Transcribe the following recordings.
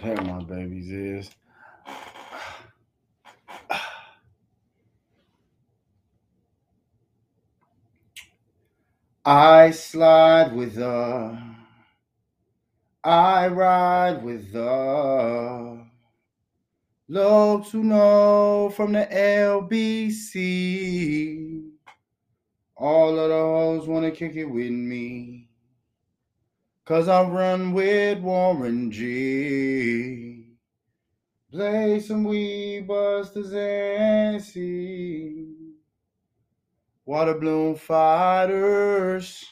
hell my babies is. I slide with the, I ride with the, low to know from the LBC. All of the hoes wanna kick it with me. Cause I run with Warren G. Play some weed busters and see. Water bloom fighters.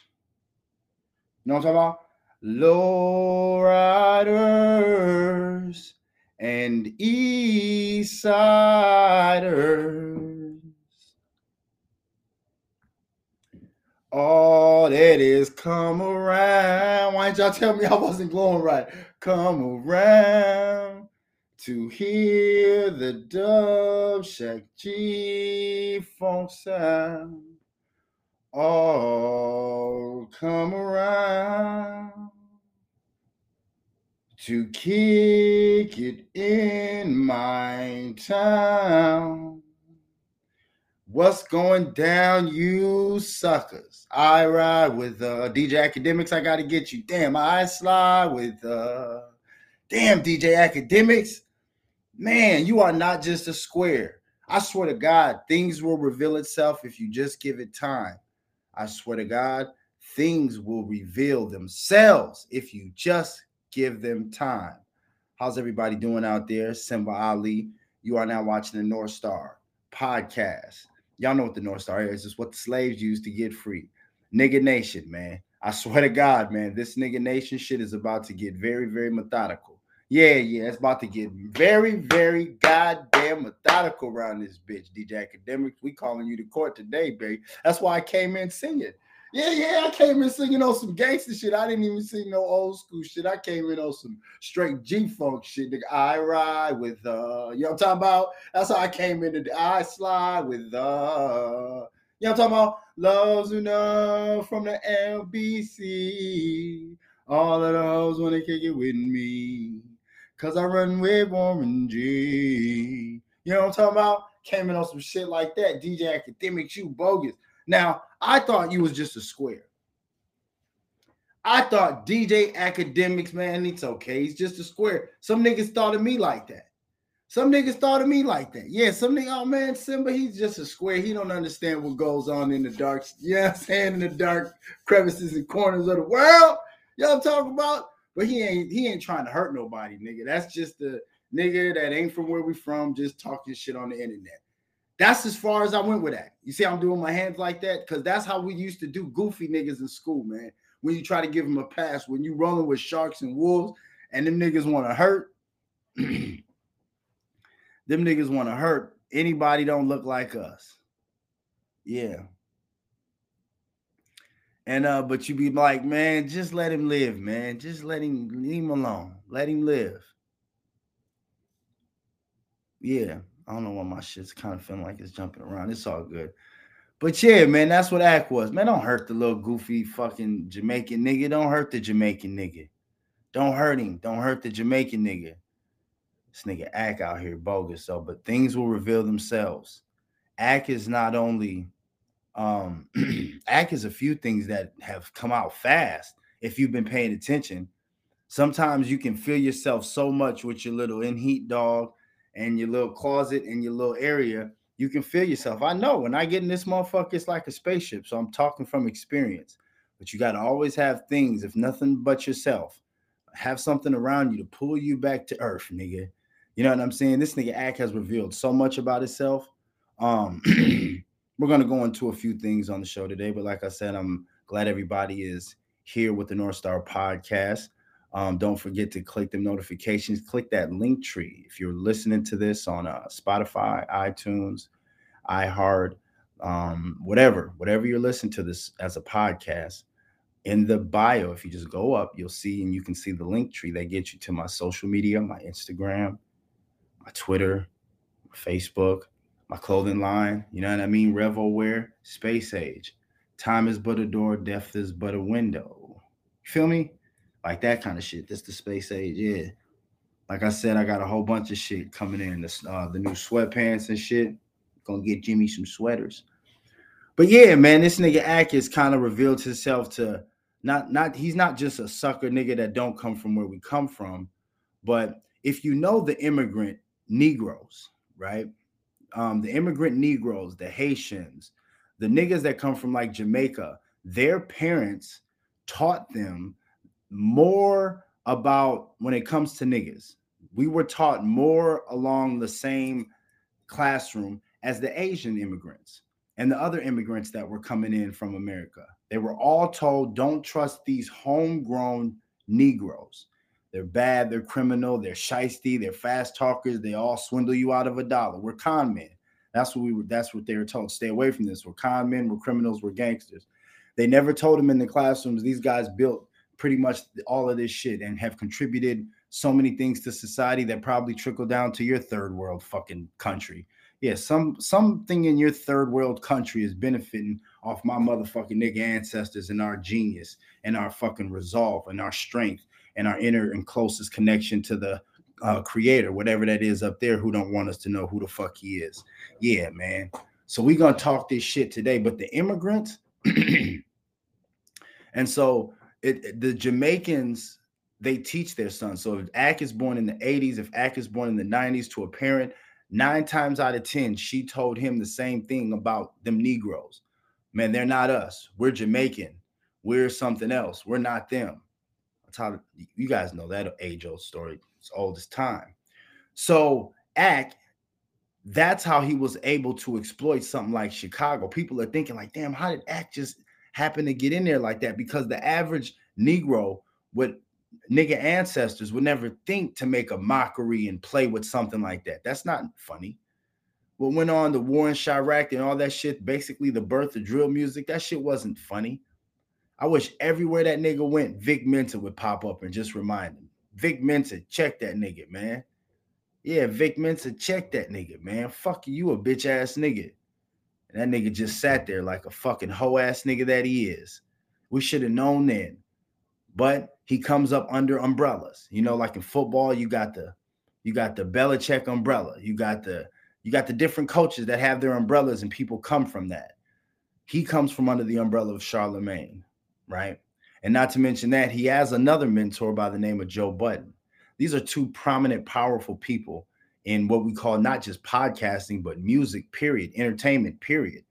You know what I'm talking about? Low riders and east siders. All that is come around. Why didn't y'all tell me I wasn't glowing right? Come around to hear the dub shack G funk sound. All come around to kick it in my town. What's going down, you suckers? I ride with uh, DJ Akademiks. I gotta get you. Damn, I slide with uh, damn DJ Akademiks. Man, you are not just a square. I swear to God, things will reveal itself if you just give it time. I swear to God, things will reveal themselves if you just give them time. How's everybody doing out there? Simba Ali. You are now watching the North Star podcast. Y'all know what the North Star is. It's what the slaves used to get free. Nigga Nation, man. I swear to God, man, this nigga nation shit is about to get very, very methodical. Yeah, yeah, it's about to get very, very goddamn methodical around this bitch, DJ Akademiks. We calling you to court today, baby. That's why I came in singing. Yeah, yeah, I came in singing on some gangster shit. I didn't even sing no old school shit. I came in on some straight G funk shit. Nigga, I ride with uh, you know what I'm talking about? That's how I came into the I slide with uh, you know what I'm talking about? Loves enough from the LBC. All of hoes wanna kick it with me. Cause I run with Warren G. You know what I'm talking about? Came in on some shit like that. DJ Akademiks, you bogus. Now, I thought you was just a square. I thought DJ Akademiks, man, it's okay. He's just a square. Some niggas thought of me like that. Some niggas thought of me like that. Yeah, some nigga, oh man, Simba, he's just a square. He don't understand what goes on in the dark, you know I'm saying, in the dark crevices and corners of the world. You know talking about? But he ain't he ain't trying to hurt nobody, nigga. That's just the nigga that ain't from where we from, just talking shit on the internet. That's as far as I went with that. You see, I'm doing my hands like that because that's how we used to do goofy niggas in school, man. When you try to give them a pass, when you rolling with sharks and wolves, and them niggas want to hurt, them niggas want to hurt anybody don't look like us. Yeah. And uh, but you be like, man, just let him live, man. Just let him leave him alone. Let him live. Yeah. I don't know why my shit's kind of feeling like it's jumping around. It's all good. But yeah, man, that's what Ak was. Man, don't hurt the little goofy fucking Jamaican nigga. Don't hurt the Jamaican nigga. Don't hurt him. Don't hurt the Jamaican nigga. This nigga Ak out here bogus. So, but things will reveal themselves. Ak is not only um Ak is a few things that have come out fast if you've been paying attention. Sometimes you can feel yourself so much with your little in heat dog and your little closet and your little area, you can feel yourself. I know when I get in this motherfucker, it's like a spaceship. So I'm talking from experience. But you got to always have things, if nothing but yourself. Have something around you to pull you back to earth, nigga. You know what I'm saying? This nigga Ak has revealed so much about itself. Um, we're gonna go into a few things on the show today, but like I said, I'm glad everybody is here with the North Star podcast. Um, don't forget to click the notifications. Click that link tree if you're listening to this on uh, Spotify, iTunes, iHeart, um, whatever, whatever you're listening to this as a podcast. In the bio, if you just go up, you'll see and you can see the link tree that gets you to my social media, my Instagram, my Twitter, my Facebook, my clothing line. You know what I mean? Revo Wear, Space Age. Time is but a door, death is but a window. You feel me? Like that kind of shit. That's the space age, yeah. like I said, I got a whole bunch of shit coming in. The, uh, the new sweatpants and shit. Gonna get Jimmy some sweaters. But yeah, man, this nigga Ak has kind of revealed himself to not not he's not just a sucker nigga that don't come from where we come from, but if you know the immigrant Negroes, right? Um, the immigrant Negroes, the Haitians, the niggas that come from like Jamaica, their parents taught them more about when it comes to niggas. We were taught more along the same classroom as the Asian immigrants and the other immigrants that were coming in from America. They were all told, don't trust these homegrown Negroes. They're bad, they're criminal, they're shisty, they're fast talkers, they all swindle you out of a dollar. We're con men. That's what we were, that's what they were told. Stay away from this. We're con men, we're criminals, we're gangsters. They never told them in the classrooms, these guys built pretty much all of this shit and have contributed so many things to society that probably trickle down to your third world fucking country. Yeah, some something in your third world country is benefiting off my motherfucking nigga ancestors and our genius and our fucking resolve and our strength and our inner and closest connection to the uh, creator, whatever that is up there, who don't want us to know who the fuck he is. Yeah, man. So we gonna talk this shit today, but the immigrants, and so it, the Jamaicans they teach their sons. So if Ak is born in the 80s, if Ak is born in the 90s to a parent, nine times out of 10, she told him the same thing about them Negroes. Man, they're not us. We're Jamaican. We're something else. We're not them. That's how you guys know that age old story. It's old as time. So Ak, that's how he was able to exploit something like Chicago. People are thinking, like, damn, how did Ak just happen to get in there like that? Because the average Negro would nigga ancestors would never think to make a mockery and play with something like that. That's not funny. What went on, the war in Chiraq and all that shit, basically the birth of drill music, that shit wasn't funny. I wish everywhere that nigga went, Vic Mensa would pop up and just remind him. Vic Mensa, check that nigga, man. Yeah, Vic Mensa, check that nigga, man. Fuck you, you a bitch ass nigga. And that nigga just sat there like a fucking hoe ass nigga that he is. We should have known then. But he comes up under umbrellas. You know, like in football, you got the you got the Belichick umbrella. You got the you got the different coaches that have their umbrellas, and people come from that. He comes from under the umbrella of Charlemagne, right? And not to mention that he has another mentor by the name of Joe Budden. These are two prominent, powerful people in what we call not just podcasting, but music, period, entertainment, period.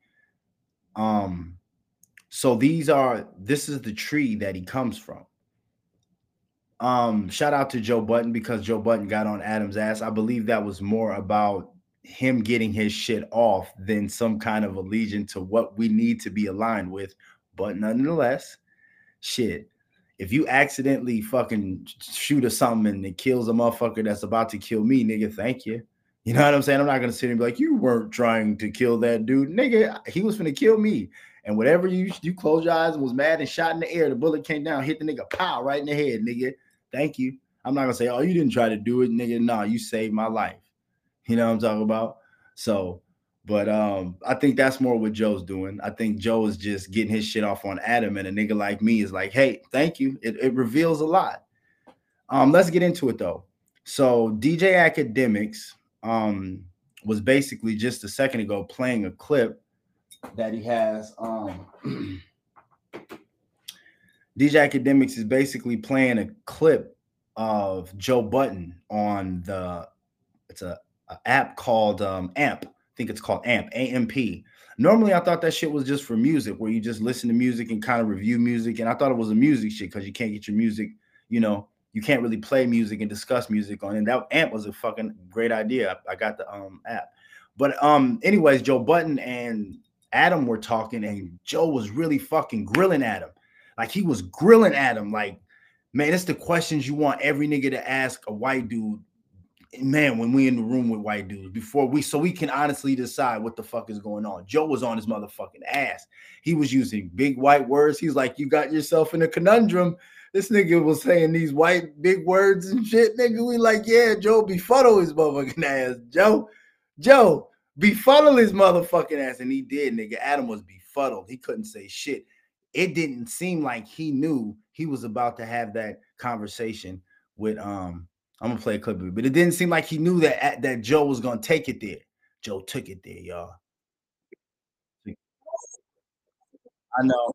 Um, so these are this is the tree that he comes from. Um, shout out to Joe Budden because Joe Budden got on Adam's ass. I believe that was more about him getting his shit off than some kind of allegiance to what we need to be aligned with. But nonetheless, shit. If you accidentally fucking shoot or something and it kills a motherfucker that's about to kill me, nigga, thank you. You know what I'm saying? I'm not gonna sit and be like, you weren't trying to kill that dude, nigga. He was gonna kill me. And whatever you you close your eyes and was mad and shot in the air, the bullet came down, hit the nigga, pow, right in the head, nigga. Thank you. I'm not gonna say, oh, you didn't try to do it, nigga. No, you saved my life. You know what I'm talking about? So, but um, I think that's more what Joe's doing. I think Joe is just getting his shit off on Adam, and a nigga like me is like, hey, thank you. It, it reveals a lot. Um, let's get into it though. So DJ Akademiks um was basically just a second ago playing a clip that he has um DJ Akademiks is basically playing a clip of Joe Budden on the it's a, a app called um, AMP. Think it's called AMP, AMP. Normally, I thought that shit was just for music, where you just listen to music and kind of review music. And I thought it was a music shit because you can't get your music, you know, you can't really play music and discuss music on. And that AMP was a fucking great idea. I, I got the um app. But um, anyways, Joe Budden and Adam were talking, and Joe was really fucking grilling Adam. Like he was grilling at him. Like, man, it's the questions you want every nigga to ask a white dude. Man, when we in the room with white dudes before we so we can honestly decide what the fuck is going on. Joe was on his motherfucking ass. He was using big white words. He's like, you got yourself in a conundrum. This nigga was saying these white big words and shit. Nigga, we like, yeah, Joe befuddle his motherfucking ass. Joe, Joe, befuddle his motherfucking ass. And he did, nigga. Adam was befuddled. He couldn't say shit it didn't seem like he knew he was about to have that conversation with um I'm gonna play a clip of it, but it didn't seem like he knew that that Joe was gonna take it there. Joe took it there, y'all. I know.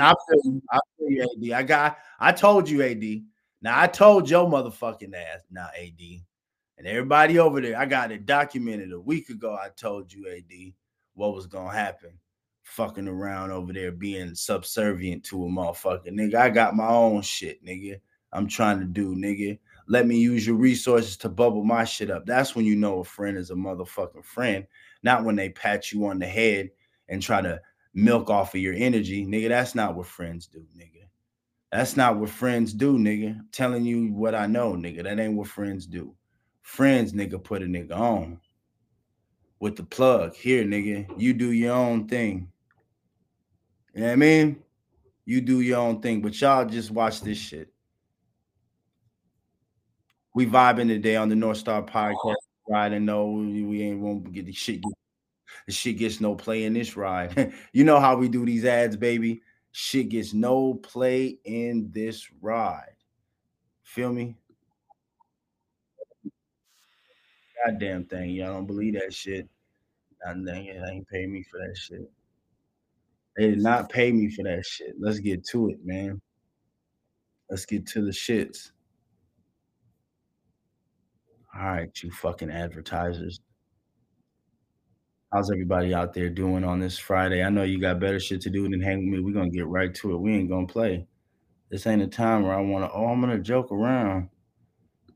I feel you. I feel you, AD. I got. I told you, AD. Now I told Joe motherfucking ass. Now AD, and everybody over there. I got it documented a week ago. I told you, AD, what was gonna happen. Fucking around over there, being subservient to a motherfucker, nigga. I got my own shit, nigga. I'm trying to do, nigga. Let me use your resources to bubble my shit up. That's when you know a friend is a motherfucking friend, not when they pat you on the head and try to milk off of your energy, nigga. That's not what friends do, nigga. That's not what friends do, nigga. I'm telling you what I know, nigga. That ain't what friends do. Friends, nigga, put a nigga on with the plug. Here, nigga, you do your own thing. You know what I mean? You do your own thing, but y'all just watch this shit. We vibing today on the North Star podcast. Ride and know we ain't won't get the shit. The shit gets no play in this ride. you know how we do these ads, baby. Shit gets no play in this ride. Feel me? Goddamn thing. Y'all don't believe that shit. They ain't pay me for that shit. They did not pay me for that shit. Let's get to it, man. Let's get to the shits. All right, you fucking advertisers. How's everybody out there doing on this Friday? I know you got better shit to do than hang with me. We're gonna get right to it. We ain't gonna play. This ain't a time where I wanna, oh, I'm gonna joke around.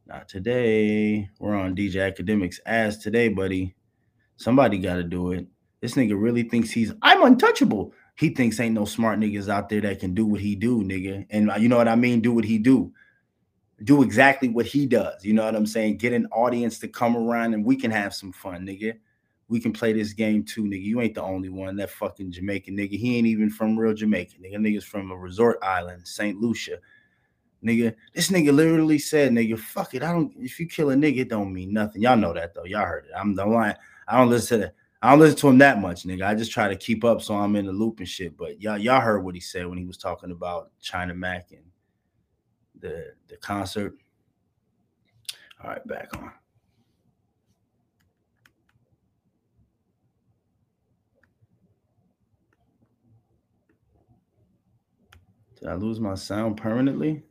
Not today. We're on DJ Akademiks ass today, buddy. Somebody gotta do it. This nigga really thinks he's I'm untouchable. He thinks ain't no smart niggas out there that can do what he do, nigga. And uh, you know what I mean? Do what he do do exactly what he does. You know what I'm saying? Get an audience to come around and we can have some fun, nigga. We can play this game too, nigga. You ain't the only one. That fucking Jamaican nigga. He ain't even from real Jamaica, nigga. Nigga's from a resort island, St. Lucia. Nigga, this nigga literally said, nigga, fuck it. I don't if you kill a nigga, it don't mean nothing. Y'all know that though. Y'all heard it. I'm the line. I don't listen to that. I don't listen to him that much, nigga. I just try to keep up so I'm in the loop and shit. But y'all, y'all heard what he said when he was talking about China Mac and the the concert. All right, back on. Did I lose my sound permanently?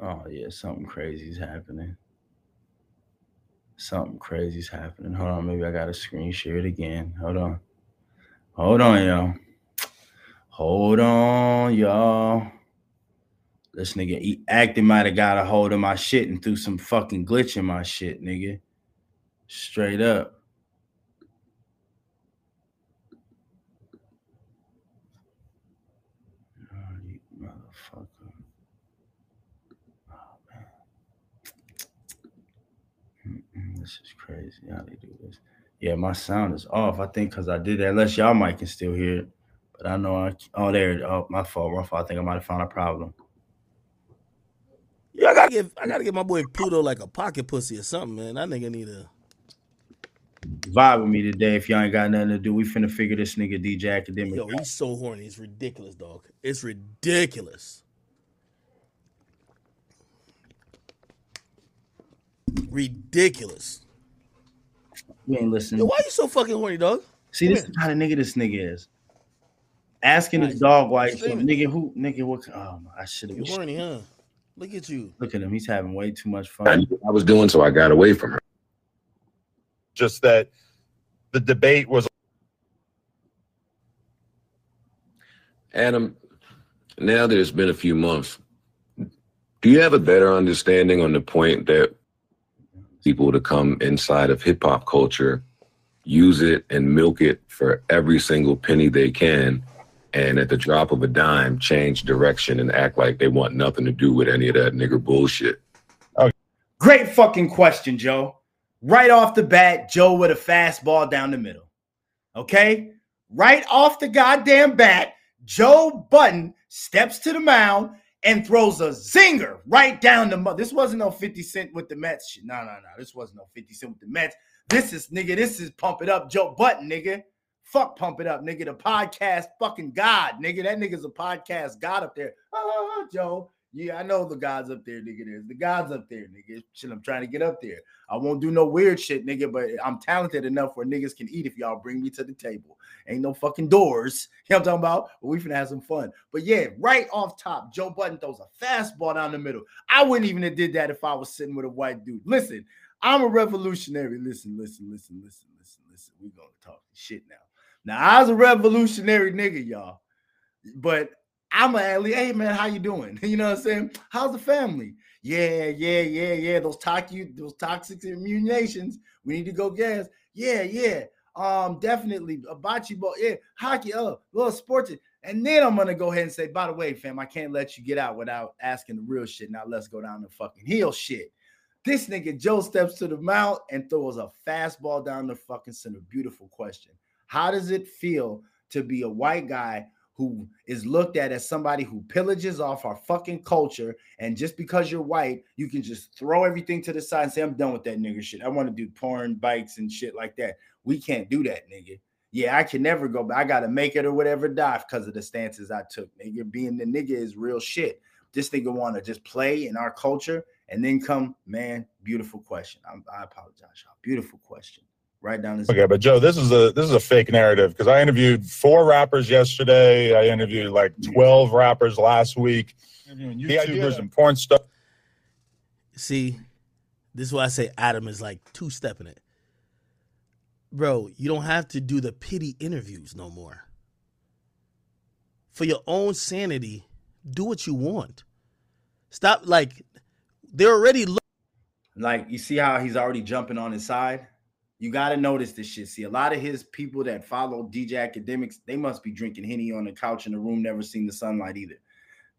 Oh yeah, something crazy is happening. Something crazy's happening. Hold on, maybe I gotta screen share it again. Hold on. Hold on, y'all. Hold on, y'all. This nigga he acting might have got a hold of my shit and threw some fucking glitch in my shit, nigga. Straight up. This is crazy how they do this. Yeah, my sound is off. I think because I did that. Unless y'all might can still hear it, but I know I. Oh, there. Oh, my fault. My fault. I think I might have found a problem. Yeah, I gotta give. I gotta give my boy Pluto like a pocket pussy or something, man. That nigga need a vibe with me today. If y'all ain't got nothing to do, we finna figure this nigga DJ Akademiks. Yo, he's so horny. It's ridiculous, dog. It's ridiculous. Ridiculous. You ain't listening. Yo, why you so fucking horny, dog? See, Come this here. is the kind of nigga this nigga is. Asking his dog why he's nigga who nigga what oh I should have been horny, huh? Look at you. Look at him. He's having way too much fun. I I was doing, so I got away from her. Just that the debate was Adam, now that it's been a few months, do you have a better understanding on the point that people to come inside of hip hop culture, use it and milk it for every single penny they can, and at the drop of a dime, change direction and act like they want nothing to do with any of that nigger bullshit? Oh, great fucking question, Joe. Right off the bat, Joe with a fastball down the middle. Okay? Right off the goddamn bat, Joe Budden steps to the mound and throws a zinger right down the. mud. This wasn't no 50 Cent with the Mets shit. No, no, no. This wasn't no 50 Cent with the Mets. This is, nigga, this is pump it up Joe Budden, nigga. Fuck pump it up, nigga. The podcast fucking god, nigga. That nigga's a podcast god up there. Oh, Joe. Yeah, I know the gods up there, nigga. There's the gods up there, nigga. Shit, I'm trying to get up there. I won't do no weird shit, nigga, but I'm talented enough where niggas can eat if y'all bring me to the table. Ain't no fucking doors. You know what I'm talking about? But we finna have some fun. But yeah, right off top, Joe Budden throws a fastball down the middle. I wouldn't even have did that if I was sitting with a white dude. Listen, I'm a revolutionary. Listen, listen, listen, listen, listen, listen. We gonna talk shit now. Now I was a revolutionary nigga, y'all. But I'm a Ali. Hey man, how you doing? You know what I'm saying? How's the family? Yeah, yeah, yeah, yeah. Those toxic, those toxic immunizations. We need to go gas. Yeah, yeah. Um, definitely a bocce ball. Yeah, hockey. Oh, little sports. And then I'm gonna go ahead and say, by the way, fam, I can't let you get out without asking the real shit. Now let's go down the fucking heel shit. This nigga Joe steps to the mount and throws a fastball down the fucking center. Beautiful question. How does it feel to be a white guy who is looked at as somebody who pillages off our fucking culture. And just because you're white, you can just throw everything to the side and say, I'm done with that nigga shit. I want to do porn, bikes, and shit like that. We can't do that, nigga. Yeah, I can never go, but I gotta make it or whatever die because of the stances I took. Nigga, being the nigga is real shit. This nigga want to just play in our culture and then come, man. Beautiful question. I'm, I apologize, y'all. Beautiful question right down this. Okay, but Joe, this is a this is a fake narrative because I interviewed four rappers yesterday. I interviewed like mm-hmm. twelve rappers last week. YouTubers and porn stuff. See, this is why I say Adam is like two stepping it. Bro, you don't have to do the pity interviews no more. For your own sanity, do what you want. Stop like they're already lo- like you see how he's already jumping on his side you got to notice this shit. See, a lot of his people that follow DJ Akademiks, they must be drinking Henny on the couch in the room, never seen the sunlight either.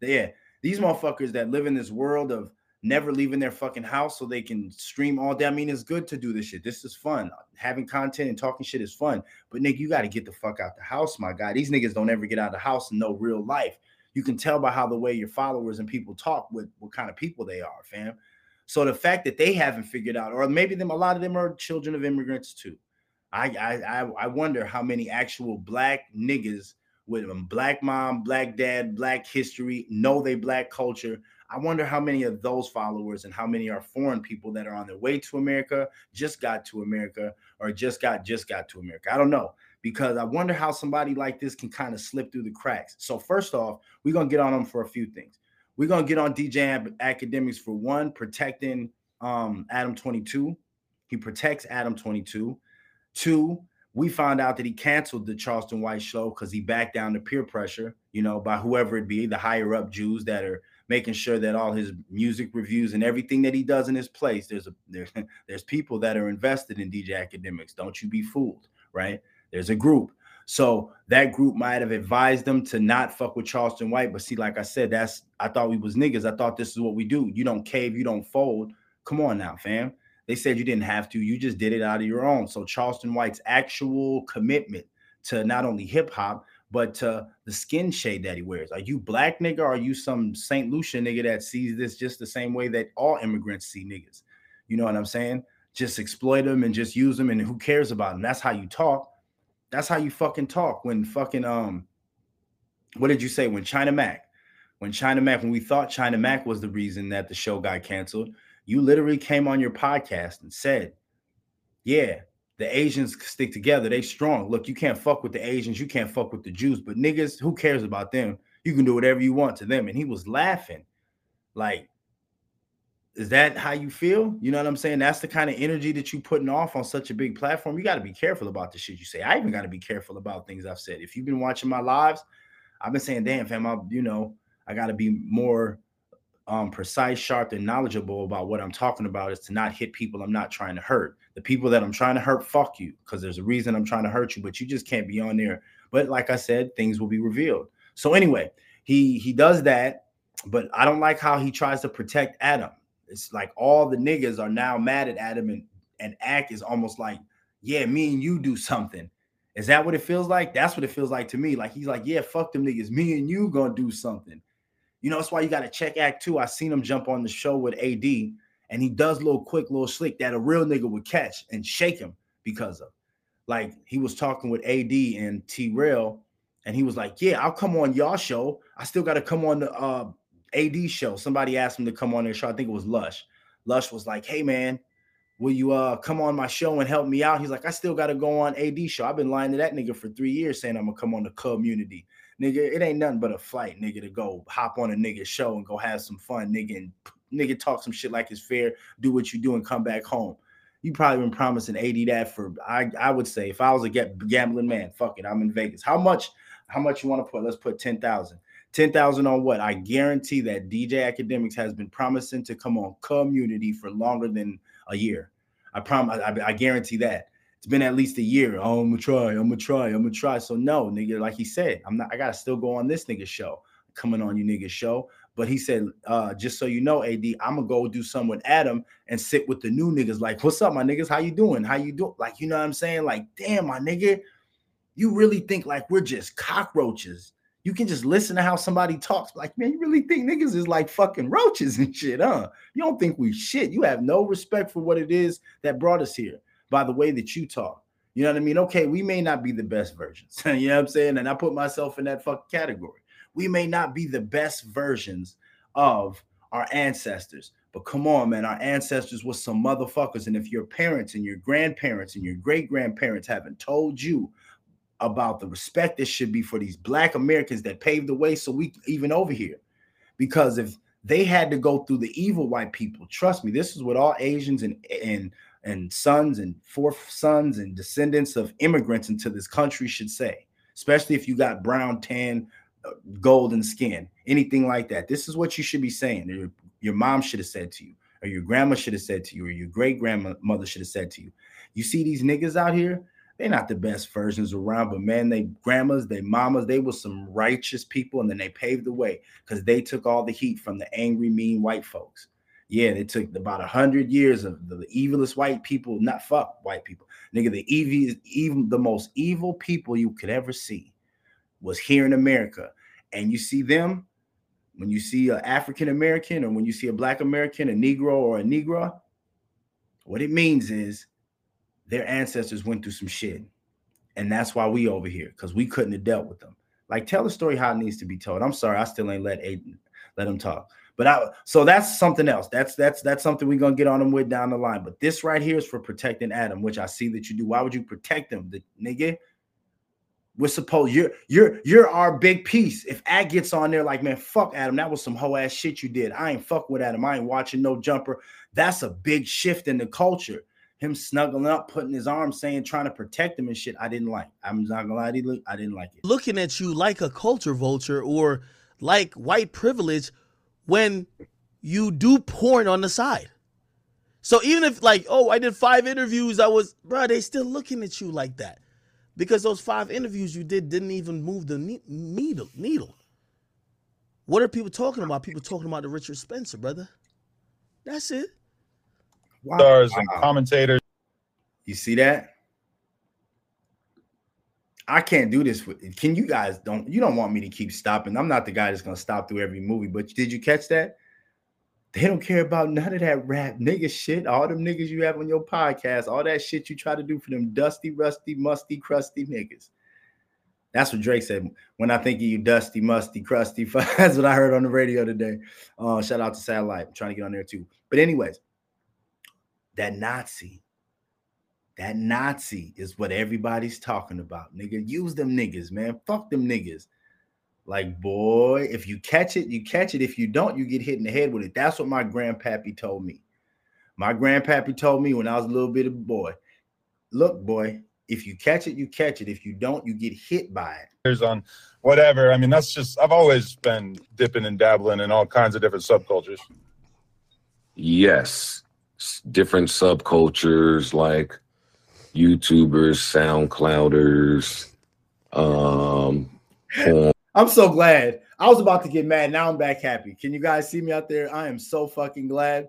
Yeah, these motherfuckers that live in this world of never leaving their fucking house so they can stream all day. I mean, it's good to do this shit. This is fun. Having content and talking shit is fun. But nigga, you got to get the fuck out the house, my guy. These niggas don't ever get out of the house and know real life. You can tell by how the way your followers and people talk with what kind of people they are, fam. So the fact that they haven't figured out, or maybe them, a lot of them are children of immigrants too. I I I wonder how many actual black niggas with a black mom, black dad, black history, know they black culture. I wonder how many of those followers and how many are foreign people that are on their way to America, just got to America, or just got just got to America. I don't know because I wonder how somebody like this can kind of slip through the cracks. So first off, we're gonna get on them for a few things. We're gonna get on DJ Akademiks for one, protecting um Adam 22. He protects Adam 22. Two, we found out that he canceled the Charleston White show because he backed down to peer pressure, you know, by whoever it be, the higher up Jews that are making sure that all his music reviews and everything that he does in his place, there's a there's there's people that are invested in DJ Akademiks. Don't you be fooled, right? There's a group. So that group might have advised them to not fuck with Charleston White. But see, like I said, that's I thought we was niggas. I thought this is what we do. You don't cave, you don't fold. Come on now, fam. They said you didn't have to, you just did it out of your own. So Charleston White's actual commitment to not only hip hop, but to the skin shade that he wears. Are you black nigga? Or are you some St. Lucia nigga that sees this just the same way that all immigrants see niggas? You know what I'm saying? Just exploit them and just use them, and who cares about them? That's how you talk. That's how you fucking talk when fucking um what did you say when China Mac? When China Mac, when we thought China Mac was the reason that the show got canceled, you literally came on your podcast and said, Yeah, the Asians stick together, they strong. Look, you can't fuck with the Asians, you can't fuck with the Jews, but niggas, who cares about them? You can do whatever you want to them. And he was laughing. Like, is that how you feel? You know what I'm saying? That's the kind of energy that you're putting off on such a big platform. You got to be careful about the shit you say. I even got to be careful about things I've said. If you've been watching my lives, I've been saying, damn, fam, I, you know, I got to be more um, precise, sharp, and knowledgeable about what I'm talking about is to not hit people I'm not trying to hurt. The people that I'm trying to hurt, fuck you, because there's a reason I'm trying to hurt you, but you just can't be on there. But like I said, things will be revealed. So anyway, he he does that, but I don't like how he tries to protect Adam it's like all the niggas are now mad at Adam and and Ak is almost like, yeah, me and you do something. Is that what it feels like? That's what it feels like to me. Like he's like, yeah, fuck them niggas. Me and you gonna do something. You know, that's why you got to check Ak Two. I seen him jump on the show with AD, and he does little quick, little slick that a real nigga would catch and shake him because of. like he was talking with AD and T Rail, and he was like, "Yeah, I'll come on y'all show. I still got to come on the uh, AD show." Somebody asked him to come on their show. I think it was Lush. Lush was like, "Hey man, will you uh come on my show and help me out?" He's like, "I still got to go on AD show. I've been lying to that nigga for three years saying I'm gonna come on the community." Nigga, it ain't nothing but a flight, nigga, to go hop on a nigga show and go have some fun, nigga, and nigga talk some shit like it's fair, do what you do, and come back home. You probably been promising AD that for I I would say if I was a get gambling man, fuck it, I'm in Vegas. How much? How much you want to put? Let's put ten thousand. 10,000 on what? I guarantee that DJ Akademiks has been promising to come on community for longer than a year. I promise I, I guarantee that. It's been at least a year. Oh, I'm gonna try, I'm gonna try, I'm gonna try. So no, nigga, like he said, I'm not I gotta still go on this nigga show, coming on you nigga show. But he said, uh, just so you know, AD, I'm gonna go do something with Adam and sit with the new niggas. Like, what's up, my niggas? How you doing? How you doing? Like, you know what I'm saying? Like, damn, my nigga, you really think like we're just cockroaches you can just listen to how somebody talks. Like, man, you really think niggas is like fucking roaches and shit, huh? You don't think we shit. You have no respect for what it is that brought us here by the way that you talk. You know what I mean? Okay, we may not be the best versions. you know what I'm saying? And I put myself in that fucking category. We may not be the best versions of our ancestors. But come on, man, our ancestors were some motherfuckers. And if your parents and your grandparents and your great grandparents haven't told you about the respect that should be for these black Americans that paved the way so we even over here. Because if they had to go through the evil white people, trust me, this is what all Asians and and and sons and fourth sons and descendants of immigrants into this country should say, especially if you got brown, tan, uh, golden skin, anything like that. This is what you should be saying. Your, your mom should have said to you, or your grandma should have said to you, or your great grandmother should have said to you. You see these niggas out here, they're not the best versions around, but man, they grandmas, they mamas, they were some righteous people, and then they paved the way because they took all the heat from the angry, mean white folks. Yeah, they took about a hundred years of the, the evilest white people, not fuck white people, nigga. The evil, even the most evil people you could ever see was here in America, and you see them when you see an African American or when you see a Black American, a Negro or a Negro. What it means is their ancestors went through some shit. And that's why we over here, because we couldn't have dealt with them. Like tell the story how it needs to be told. I'm sorry, I still ain't let Aiden let him talk. But I so that's something else. That's that's that's something we're gonna get on him with down the line. But this right here is for protecting Adam, which I see that you do. Why would you protect him? The nigga, we're supposed you're you're you're our big piece. If Ad gets on there like, man, fuck Adam, that was some whole ass shit you did. I ain't fuck with Adam. I ain't watching no jumper. That's a big shift in the culture him snuggling up, putting his arm, saying, trying to protect him and shit. I didn't like. I'm not gonna lie to you, I didn't like it. Looking at you like a culture vulture or like white privilege when you do porn on the side. So even if like, oh, I did five interviews, I was, bro, they still looking at you like that because those five interviews you did didn't even move the needle. Needle. What are people talking about? People talking about the Richard Spencer, brother. That's it wow. stars and commentators. You see that? I can't do this with can you guys don't you don't want me to keep stopping. I'm not the guy that's gonna stop through every movie, but did you catch that? They don't care about none of that rap nigga shit. All them niggas you have on your podcast, all that shit you try to do for them dusty, rusty, musty, crusty niggas. That's what Drake said. When I think of you, dusty, musty, crusty. That's what I heard on the radio today. Uh, shout out to Satellite. I'm trying to get on there too. But anyways, that Nazi. That Nazi is what everybody's talking about. Nigga, use them niggas, man. Fuck them niggas. Like, boy, if you catch it, you catch it. If you don't, you get hit in the head with it. That's what my grandpappy told me. My grandpappy told me when I was a little bit of a boy. Look, boy, if you catch it, you catch it. If you don't, you get hit by it. There's on whatever. I mean, that's just I've always been dipping and dabbling in all kinds of different subcultures. Yes different subcultures like YouTubers, SoundClouders. Um, I'm so glad. I was about to get mad. Now I'm back happy. Can you guys see me out there? I am so fucking glad.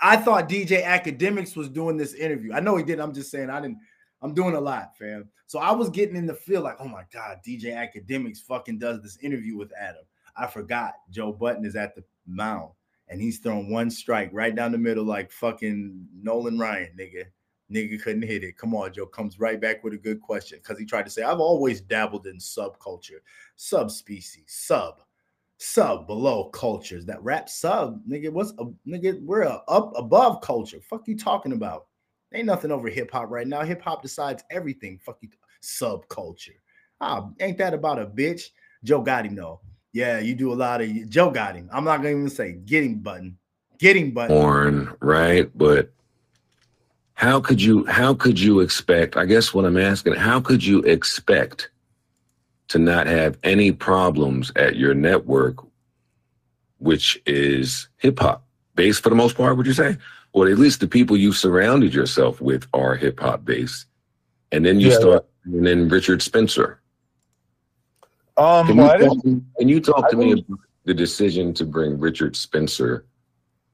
I thought DJ Akademiks was doing this interview. I know he did. I'm just saying I didn't. I'm doing a lot, fam. So I was getting in the feel like, oh my god, DJ Akademiks fucking does this interview with Adam. I forgot Joe Budden is at the mound and he's throwing one strike right down the middle like fucking Nolan Ryan, nigga. Nigga couldn't hit it. Come on, Joe comes right back with a good question because he tried to say, I've always dabbled in subculture, subspecies, sub, sub below cultures. That rap sub, nigga, what's a nigga? We're a up above culture. Fuck you talking about? Ain't nothing over hip hop right now. Hip hop decides everything. Fuck you, subculture. Ah, ain't that about a bitch? Joe got him though. Yeah, you do a lot of Joe got him. I'm not gonna even say getting button, getting button. Born right, but how could you how could you expect i guess what i'm asking how could you expect to not have any problems at your network which is hip-hop? Based for the most part would you say? Or at least the people you surrounded yourself with are hip-hop based and then you yeah, start and then richard spencer um can, well, you talk, can you talk to me about the decision to bring richard spencer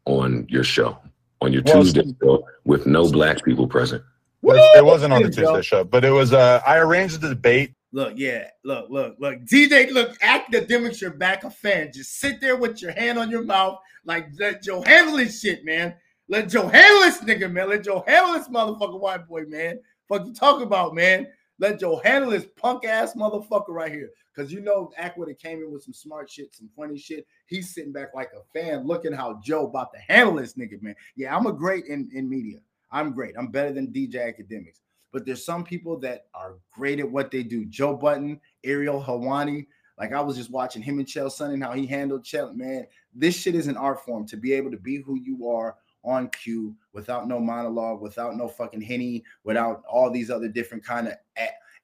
on your show on your well, Tuesday show with no black people present. It wasn't on the Tuesday show, but it was. Uh, I arranged the debate. Look, yeah, look, look, look. DJ, look, Akademiks, you're back a fan. Just sit there with your hand on your mouth, like let Joe handle this shit, man. Let Joe handle this nigga, man. Let Joe handle this motherfucker white boy, man. Fuck you talk about, man. Let Joe handle this punk ass motherfucker right here. Cause you know have came in with some smart shit, some funny shit. He's sitting back like a fan, looking how Joe about to handle this nigga, man. Yeah, I'm a great in, in media. I'm great. I'm better than DJ Akademiks. But there's some people that are great at what they do. Joe Budden, Ariel Helwani. Like I was just watching him and Chael Sonnen, how he handled Chael. Man, this shit is an art form to be able to be who you are on cue without no monologue, without no fucking henny, without all these other different kind of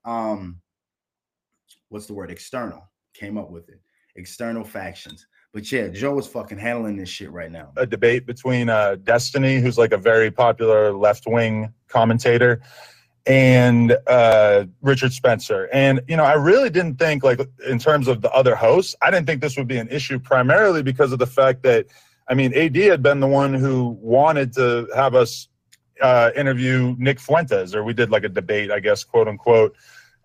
um what's the word? External. Came up with it. External factions. But yeah joe is fucking handling this shit right now. A debate between uh destiny who's like a very popular left-wing commentator and uh richard spencer. And you know i really didn't think like in terms of the other hosts i didn't think this would be an issue primarily because of the fact that I mean, AD had been the one who wanted to have us uh, interview Nick Fuentes, or we did like a debate, I guess, quote unquote,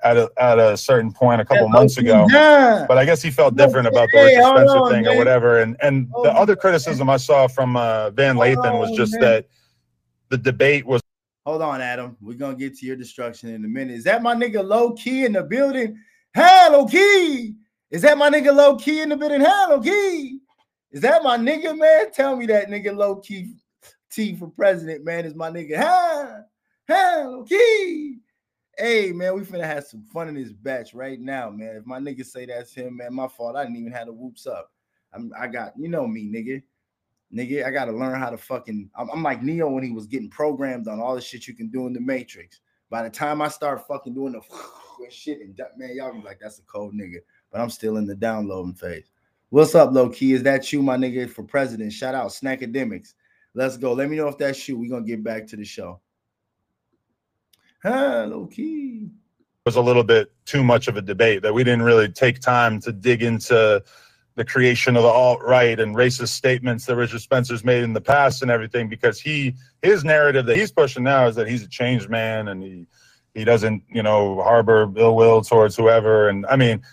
at a, at a certain point a couple months ago. Yeah. But I guess he felt different about the Richard Spencer on, thing man. or whatever. And and the other criticism I saw from uh, Van Lathan was just that the debate was. Hold on, Adam. We're gonna get to your destruction in a minute. Is that my nigga low key in the building? Hello, key. Is that my nigga low key in the building? Hello, key. Is that my nigga, man? Tell me that nigga low key T for president, man, is my nigga. Ha, ha, low key. Hey, man, we finna have some fun in this batch right now, man. If my nigga say that's him, man, my fault. I didn't even have the whoops up. I'm, I got, you know me, nigga. Nigga, I gotta learn how to fucking. I'm, I'm like Neo when he was getting programmed on all the shit you can do in the Matrix. By the time I start fucking doing the shit and man, y'all be like, that's a cold nigga. But I'm still in the downloading phase. What's up, low key? Is that you, my nigga, for president? Shout out Snackademics. Let's go. Let me know if that's you. We're gonna get back to the show. Huh, low key. Was a little bit too much of a debate that we didn't really take time to dig into the creation of the alt right and racist statements that Richard Spencer's made in the past and everything because he his narrative that he's pushing now is that he's a changed man and he he doesn't you know harbor ill will towards whoever and I mean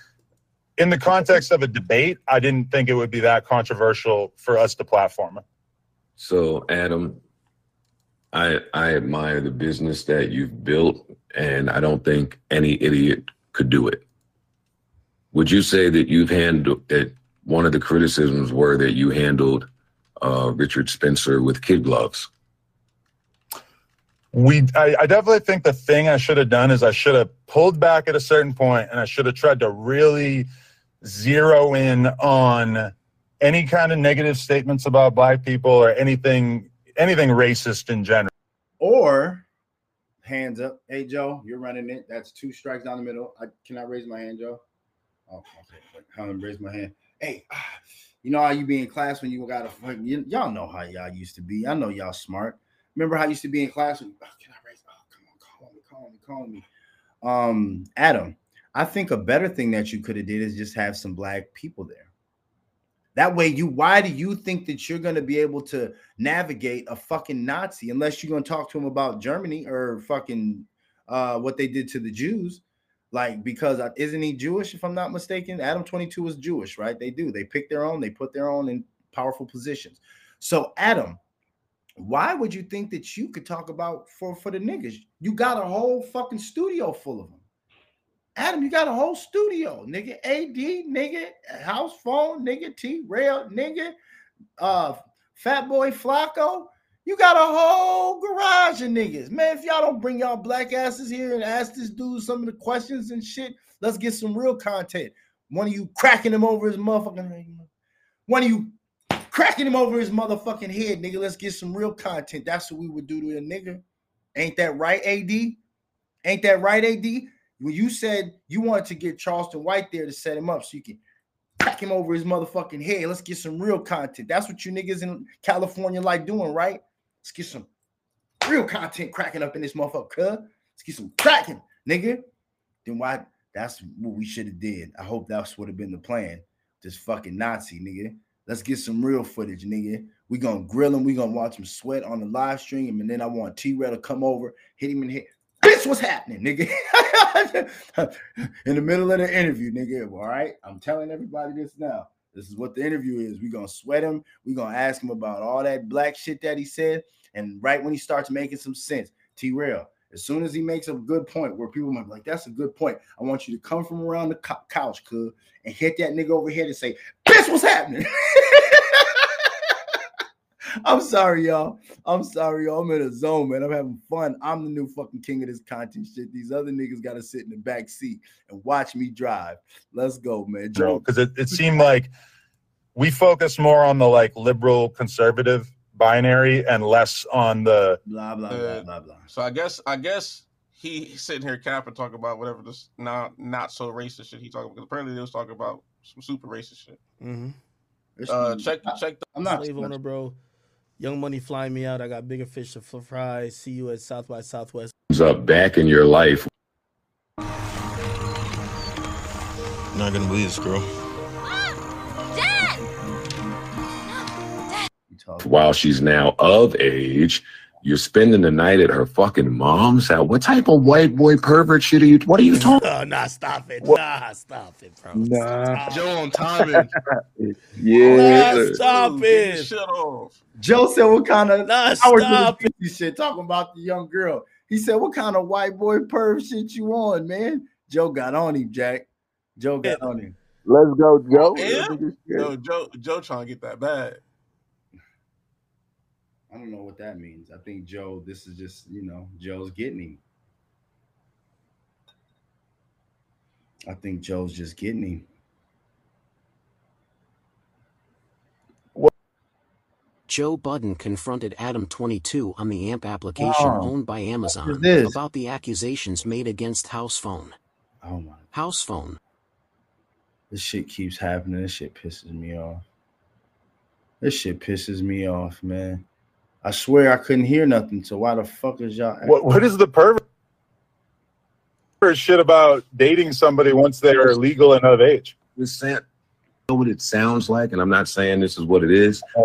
in the context of a debate, I didn't think it would be that controversial for us to platform it. So, Adam, I I admire the business that you've built, and I don't think any idiot could do it. Would you say that you've handled that? One of the criticisms were that you handled uh, Richard Spencer with kid gloves. We, I, I definitely think the thing I should have done is I should have pulled back at a certain point, and I should have tried to really zero in on any kind of negative statements about black people or anything anything racist in general. Or hands up. Hey Joe, you're running it. That's two strikes down the middle. I cannot raise my hand, Joe? Oh, okay. To raise my hand. Hey, you know how you be in class when you got a you, y'all know how y'all used to be. I know y'all smart. Remember how I used to be in class when oh, can I raise? Oh, come on, call me, call me, call me. Um, Adam, I think a better thing that you could have did is just have some black people there. That way, you why do you think that you're going to be able to navigate a fucking Nazi unless you're going to talk to him about Germany or fucking uh, what they did to the Jews? Like, because uh, isn't he Jewish? If I'm not mistaken, Adam 22 is Jewish, right? They do. They pick their own. They put their own in powerful positions. So, Adam, why would you think that you could talk about for for the niggas? You got a whole fucking studio full of them. Adam, you got a whole studio, nigga. AD, nigga, house phone, nigga, T Rail, nigga, uh, Fat Boy Flacco. You got a whole garage of niggas. Man, if y'all don't bring y'all black asses here and ask this dude some of the questions and shit, let's get some real content. One of you cracking him over his motherfucking one of you cracking him over his motherfucking head, nigga. Let's get some real content. That's what we would do to a nigga. Ain't that right, AD? Ain't that right, AD? When you said you wanted to get Charleston White there to set him up so you can crack him over his motherfucking head. Let's get some real content. That's what you niggas in California like doing, right? Let's get some real content cracking up in this motherfucker. Let's get some cracking, nigga. Then why? That's what we should have did. I hope that's would have been the plan. This fucking Nazi, nigga. Let's get some real footage, nigga. We gonna grill him. We gonna watch him sweat on the live stream, and then I want T Red to come over, hit him in the head. What's happening, nigga? in the middle of the interview, nigga. All right, I'm telling everybody this now. This is what the interview is. we gonna sweat him. we gonna ask him about all that black shit that he said. And right when he starts making some sense, T Rail, as soon as he makes a good point where people might be like, that's a good point. I want you to come from around the couch, cuz, and hit that nigga over here and say, bitch, what's happening? I'm sorry, y'all. I'm sorry, y'all. I'm in a zone, man. I'm having fun. I'm the new fucking king of this content shit. These other niggas got to sit in the back seat and watch me drive. Let's go, man. Joe, because it, it seemed like we focus more on the like liberal conservative binary and less on the blah blah blah blah blah. So I guess I guess he sitting here capping talking about whatever this not not so racist shit he talking about because apparently they was talking about some super racist shit. Mm-hmm. Uh, check check. The, I'm not slave owner, bro. Young Money flying me out. I got bigger fish to fry. See you at South by Southwest. Up back in your life. Not gonna believe this, girl. While she's now of age, you're spending the night at her fucking mom's house. What type of white boy pervert shit are you? What are you talking? Oh, nah, stop it. What? Nah, stop it, bro. Nah. Joe on timing. yeah, nah, stop it. Shut off. Joe said, "What kind of nah, stop it. shit?" Talking about the young girl. He said, "What kind of white boy perv shit you on, man?" Joe got on him, Jack. Joe got on him. Let's go, Joe. Yo, Joe, Joe trying to get that bag. I don't know what that means. I think Joe, this is just, you know, Joe's getting him. I think Joe's just getting him. Joe Budden confronted Adam 22 on the AMP application oh, owned by Amazon about the accusations made against House Phone. Oh my. House Phone. This shit keeps happening. This shit pisses me off. This shit pisses me off, man. I swear I couldn't hear nothing. So why the fuck is y'all? What What is the pervert shit about dating somebody once they are legal and of age? This know what it sounds like, and I'm not saying this is what it is. Uh,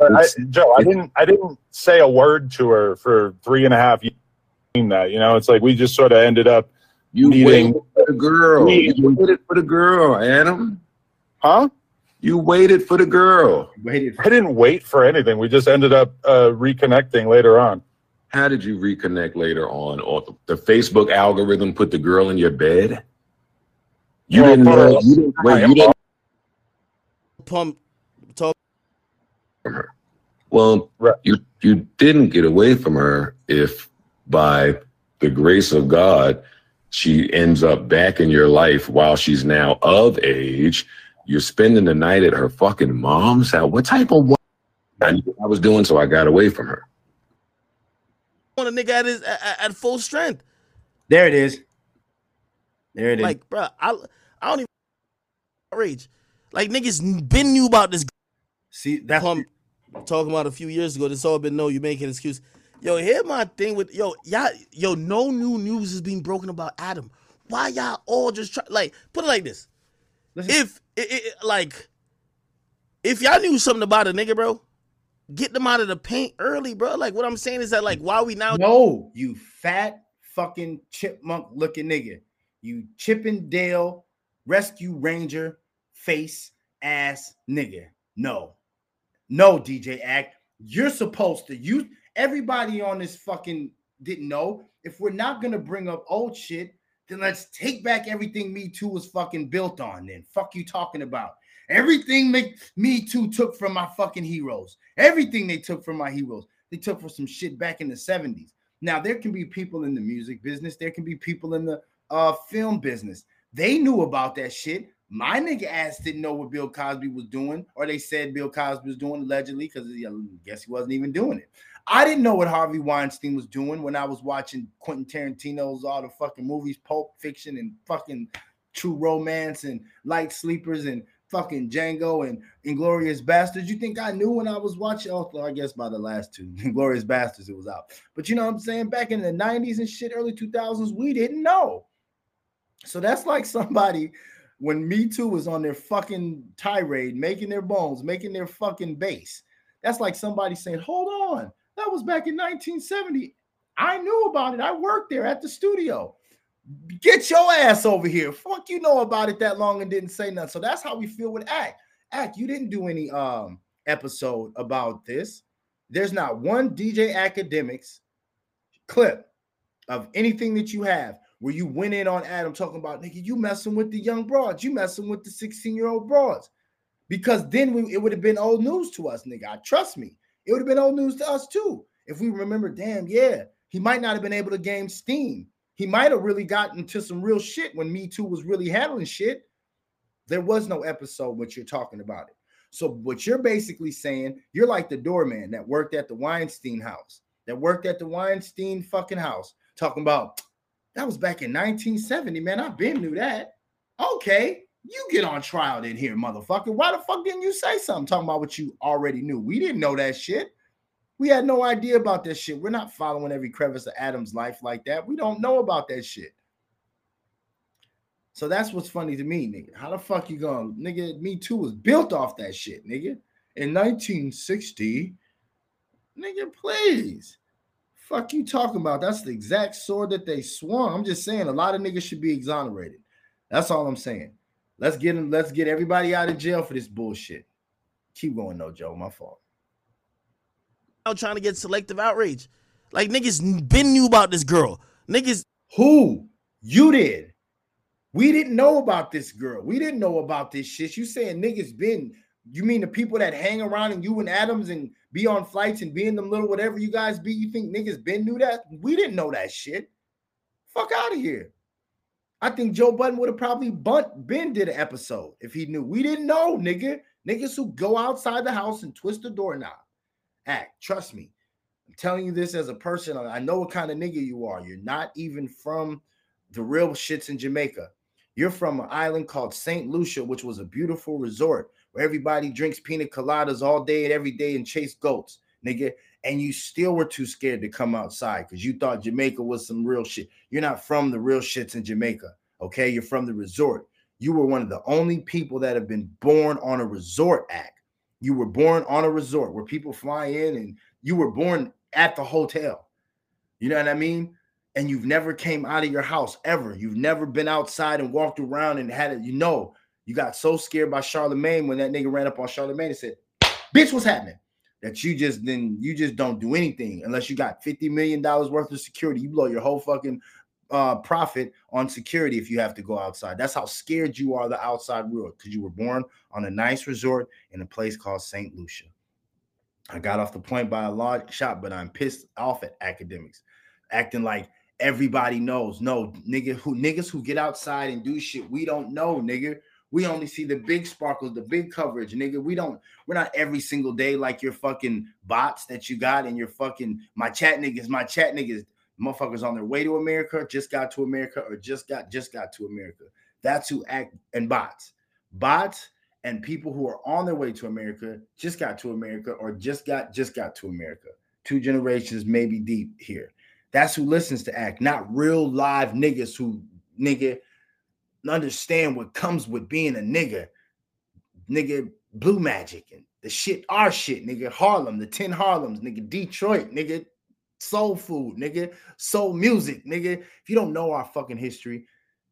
I, Joe, I didn't I didn't say a word to her for three and a half years. That you know, it's like we just sort of ended up you meeting for the girl. You waited for the girl, Adam. Huh? You waited for the girl. Waited. For- I didn't wait for anything. We just ended up uh, reconnecting later on. How did you reconnect later on? Or the Facebook algorithm put the girl in your bed? You well, didn't know. You didn't, wait, you didn't pump talk. Well, right. you you didn't get away from her if by the grace of God she ends up back in your life while she's now of age you're spending the night at her fucking mom's house. What type of what I I was doing, so I got away from her. Want a nigga at his at, at, full strength. There it is. There it like, is. bro, I I don't even rage. Like niggas been knew about this. See, that's pump, talking about a few years ago. This all been no. You making an excuse. Yo, here my thing with yo, y'all, yo, no new news is being broken about Adam. Why y'all all just try like put it like this? If it, it, like, if y'all knew something about a nigga, bro, get them out of the paint early, bro. Like, what I'm saying is that, like, why we now? No, you fat fucking chipmunk looking nigga. You Chip 'n Dale Rescue Ranger face ass nigga. No, no, DJ Act. You're supposed to. You everybody on this fucking didn't know. If we're not gonna bring up old shit, then let's take back everything Me Too was fucking built on. Then fuck you talking about everything Me Too took from my fucking heroes. Everything they took from my heroes, they took for some shit back in the 70s. Now there can be people in the music business, there can be people in the uh film business. They knew about that shit. My nigga ass didn't know what Bill Cosby was doing, or they said Bill Cosby was doing allegedly because I guess he wasn't even doing it. I didn't know what Harvey Weinstein was doing when I was watching Quentin Tarantino's all the fucking movies, Pulp Fiction and fucking True Romance and Light Sleepers and fucking Django and Inglourious Basterds. You think I knew when I was watching? Oh, I guess by the last two, Inglourious Basterds, it was out. But you know what I'm saying? Back in the 90s and shit, early 2000s, we didn't know. So that's like somebody when Me Too was on their fucking tirade, making their bones, making their fucking base. That's like somebody saying, hold on that was back in 1970. I knew about it. I worked there at the studio. Get your ass over here. Fuck you know about it that long and didn't say nothing. So that's how we feel with Act. Act, you didn't do any um episode about this. There's not one DJ Akademiks clip of anything that you have where you went in on Adam talking about nigga, you messing with the young broads, you messing with the 16 year old broads. Because then we, it would have been old news to us, nigga. Trust me. It would have been old news to us too. If we remember, damn, yeah, he might not have been able to gain steam. He might have really gotten to some real shit when Me Too was really handling shit. There was no episode what you're talking about it. So what you're basically saying, you're like the doorman that worked at the Weinstein house, that worked at the Weinstein fucking house, talking about that was back in 1970, man. I've been knew that. Okay, you get on trial in here, motherfucker. Why the fuck didn't you say something talking about what you already knew? We didn't know that shit. We had no idea about that shit. We're not following every crevice of Adam's life like that. We don't know about that shit. So that's what's funny to me, nigga. How the fuck you going, nigga? Me too was built off that shit, nigga. In 1960, nigga, please. Fuck you talking about? That's the exact sword that they swung. I'm just saying a lot of niggas should be exonerated. That's all I'm saying. Let's get him. Let's get everybody out of jail for this bullshit. Keep going, no Joe. My fault. Out trying to get selective outrage. Like niggas been knew about this girl. Niggas who you did. We didn't know about this girl. We didn't know about this shit. You saying niggas been? You mean the people that hang around and you and Adams and be on flights and be in them little whatever you guys be? You think niggas been knew that? We didn't know that shit. Fuck out of here. I think Joe Budden would have probably bunt Ben did an episode if he knew. We didn't know, nigga. Niggas who go outside the house and twist the doorknob. Act, trust me. I'm telling you this as a person. I know what kind of nigga you are. You're not even from the real shits in Jamaica. You're from an island called St. Lucia, which was a beautiful resort where everybody drinks pina coladas all day and every day and chase goats, nigga and you still were too scared to come outside because you thought Jamaica was some real shit. You're not from the real shits in Jamaica, okay? You're from the resort. You were one of the only people that have been born on a resort act. You were born on a resort where people fly in and you were born at the hotel. You know what I mean? And you've never came out of your house ever. You've never been outside and walked around and had it. You know, you got so scared by Charlemagne when that nigga ran up on Charlemagne and said, Bitch, what's happening? That you just then you just don't do anything unless you got 50 million dollars worth of security. You blow your whole fucking uh profit on security if you have to go outside. That's how scared you are the outside world because you were born on a nice resort in a place called St. Lucia. I got off the point by a large shot, but I'm pissed off at Akademiks acting like everybody knows. No, nigga, who niggas who get outside and do shit, we don't know, nigga. We only see the big sparkles, the big coverage, nigga. We don't, we're not every single day like your fucking bots that you got and your fucking my chat niggas, my chat niggas, motherfuckers on their way to America, just got to America, or just got just got to America. That's who act and bots. Bots and people who are on their way to America just got to America or just got just got to America. Two generations maybe deep here. That's who listens to act, not real live niggas who nigga understand what comes with being a nigga. Nigga, Blue Magic and the shit, our shit, nigga. Harlem, the 10 Harlems, nigga. Detroit, nigga. Soul food, nigga. Soul music, nigga. If you don't know our fucking history,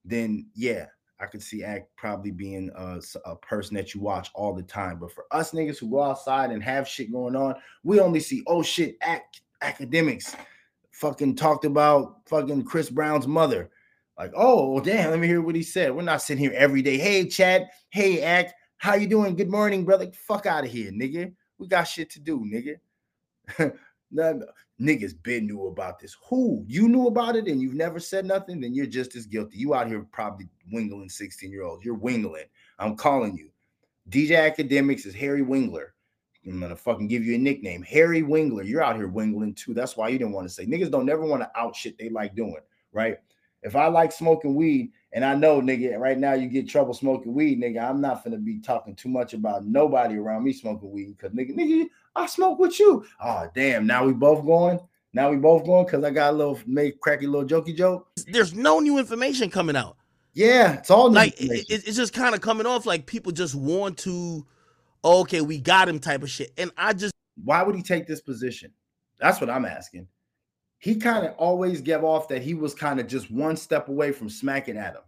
then yeah, I could see Act probably being a, a, person that you watch all the time. But for us niggas who go outside and have shit going on, we only see oh shit, Act Akademiks fucking talked about fucking Chris Brown's mother. Like, oh damn, let me hear what he said. We're not sitting here every day. Hey, Chad. Hey, Act. How you doing? Good morning, brother. Fuck out of here, nigga. We got shit to do, nigga. niggas been knew about this. Who you knew about it and you've never said nothing, then you're just as guilty. You out here probably wingling 16 year olds. You're wingling. I'm calling you. DJ Akademiks is Harry Wingler. I'm gonna fucking give you a nickname, Harry Wingler. You're out here wingling too. That's why you didn't want to say niggas don't never want to out shit they like doing, right? If I like smoking weed and I know, nigga, right now you get trouble smoking weed, nigga, I'm not gonna be talking too much about nobody around me smoking weed because nigga, nigga, I smoke with you. Oh damn, now we both going. Now we both going because I got a little make cracky little jokey joke. There's no new information coming out. Yeah, it's all like it, it's just kind of coming off like people just want to, oh, okay, we got him type of shit. And I just why would he take this position? That's what I'm asking. He kind of always gave off that he was kind of just one step away from smacking at him.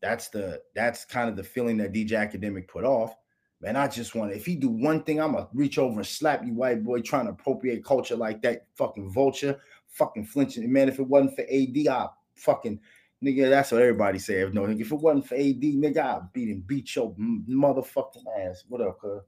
That's the that's kind of the feeling that DJ Akademik put off. Man, I just want if he do one thing, I'm gonna reach over and slap you, white boy, trying to appropriate culture like that. Fucking vulture, fucking flinching. Man, if it wasn't for AD, I fucking nigga. That's what everybody say. If no, if it wasn't for AD, nigga, I'd beat him, beat your motherfucking ass. What up, cuz?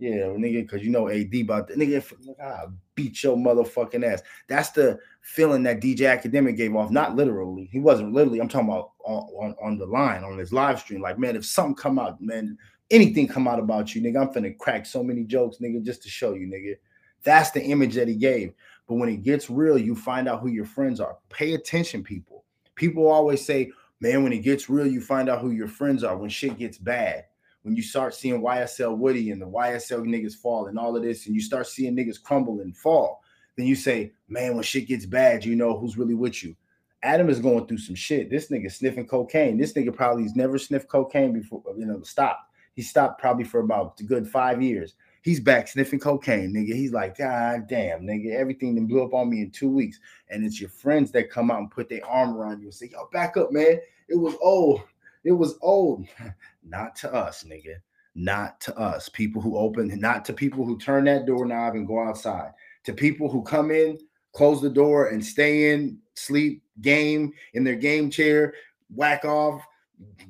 Yeah, nigga, because you know AD about that. Nigga, I beat your motherfucking ass. That's the feeling that DJ Akademik gave off. Not literally. He wasn't literally. I'm talking about on, on, on the line, on his live stream. Like, man, if something come out, man, anything come out about you, nigga, I'm finna crack so many jokes, nigga, just to show you, nigga. That's the image that he gave. But when it gets real, you find out who your friends are. Pay attention, people. People always say, man, when it gets real, you find out who your friends are when shit gets bad. When you start seeing YSL Woody and the YSL niggas fall and all of this, and you start seeing niggas crumble and fall, then you say, man, when shit gets bad, you know who's really with you. Adam is going through some shit. This nigga sniffing cocaine. This nigga probably has never sniffed cocaine before, you know, stop. He stopped probably for about a good five years. He's back sniffing cocaine, nigga. He's like, God damn, nigga, everything that blew up on me in two weeks. And it's your friends that come out and put their arm around you and say, Yo, back up, man. It was old. It was old. not to us, nigga. Not to us. People who open, not to people who turn that doorknob and go outside. To people who come in, close the door, and stay in, sleep, game in their game chair, whack off,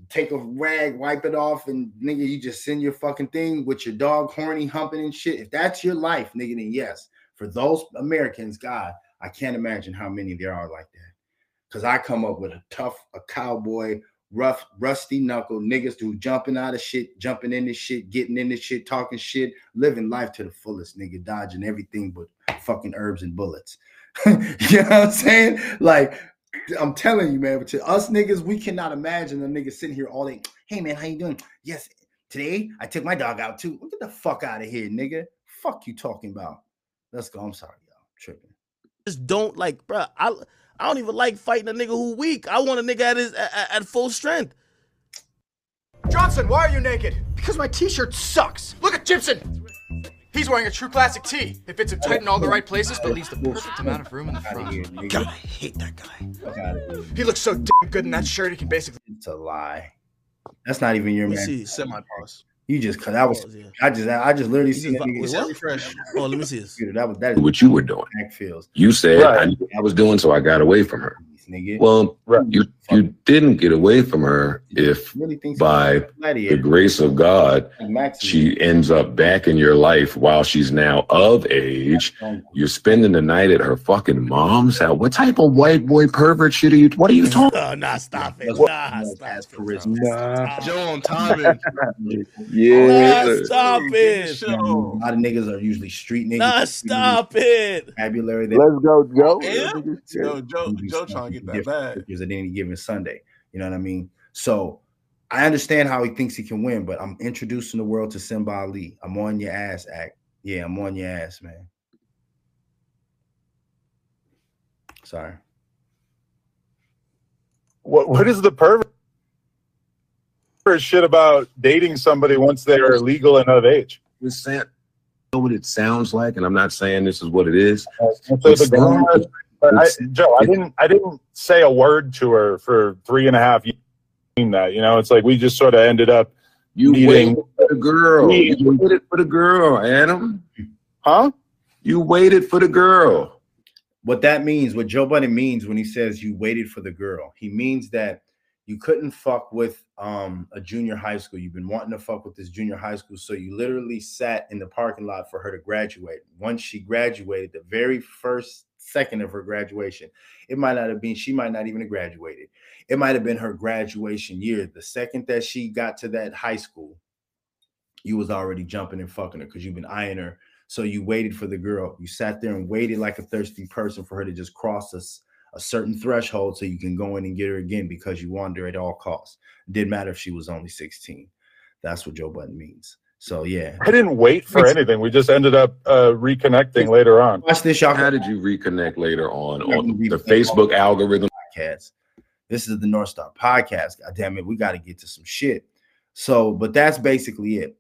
take a rag, wipe it off, and nigga, you just send your fucking thing with your dog horny humping and shit. If that's your life, nigga, then yes. For those Americans, God, I can't imagine how many there are like that. Cause I come up with a tough, a cowboy, rough, rusty knuckle niggas who jumping out of shit, jumping into shit, getting into shit, talking shit, living life to the fullest, nigga, dodging everything but fucking herbs and bullets. you know what I'm saying? Like I'm telling you, man. But to us niggas, we cannot imagine a nigga sitting here all day. Hey, man, how you doing? Yes, today I took my dog out too. Get the fuck out of here, nigga. Fuck you talking about. Let's go. I'm sorry, y'all. I'm tripping. Just don't like, bro. I I don't even like fighting a nigga who weak. I want a nigga at his at, at full strength. Johnson, why are you naked? Because my t-shirt sucks. Look at Gibson. He's wearing a true classic tee. It fits him tight in all the right places, but leaves the perfect amount of room in the front. God, I hate that guy. He looks so damn good in that shirt. He can basically. It's a lie. That's not even your man. See, semi pause. You just cause I was yeah. I just I just literally see that nigga refresh. Oh, let me see this. That was that is what you were doing. Feels. You said right. I I was doing, so I got away from her nigga. Well, right. you you didn't get away from her if really by the grace of God she ends up back in your life while she's now of age. You're spending the night at her fucking mom's house. What type of white boy pervert shit are you? What are you talking? Oh, nah, stop it. Nah, stop it. Nah. Joe on yeah. Nah, stop it. A lot of niggas are usually street niggas. Nah, stop it. Vocabulary. Let's go, Joe. Yeah. Joe, Joe, Joe trying to get that bag. Because at any given Sunday. You know what I mean? So I understand how he thinks he can win, but I'm introducing the world to Simba Ali. I'm on your ass, act. Yeah, I'm on your ass, man. Sorry. What what is the pervert shit about dating somebody once they are legal and of age? With know what it sounds like, and I'm not saying this is what it is. Uh, so I, Joe, I didn't I didn't say a word to her for three and a half years. that. You know, it's like we just sort of ended up you waited for the girl. You waited for the girl, Adam. Huh? You waited for the girl. What that means, what Joe Budden means when he says you waited for the girl, he means that you couldn't fuck with um, a junior high school. You've been wanting to fuck with this junior high school, so you literally sat in the parking lot for her to graduate. Once she graduated, the very first second of her graduation, it might not have been. She might not even have graduated. It might have been her graduation year. The second that she got to that high school, you was already jumping and fucking her because you've been eyeing her. So you waited for the girl. You sat there and waited like a thirsty person for her to just cross us a certain threshold so you can go in and get her again because you want her at all costs. It didn't matter if she was only 16. That's what Joe Budden means. So yeah, I didn't wait for anything. We just ended up uh, reconnecting later on. Watch this, y'all. How did you reconnect later on on the Facebook algorithm? Podcast. This is the North Star podcast. God damn it, we got to get to some shit. So, but that's basically it.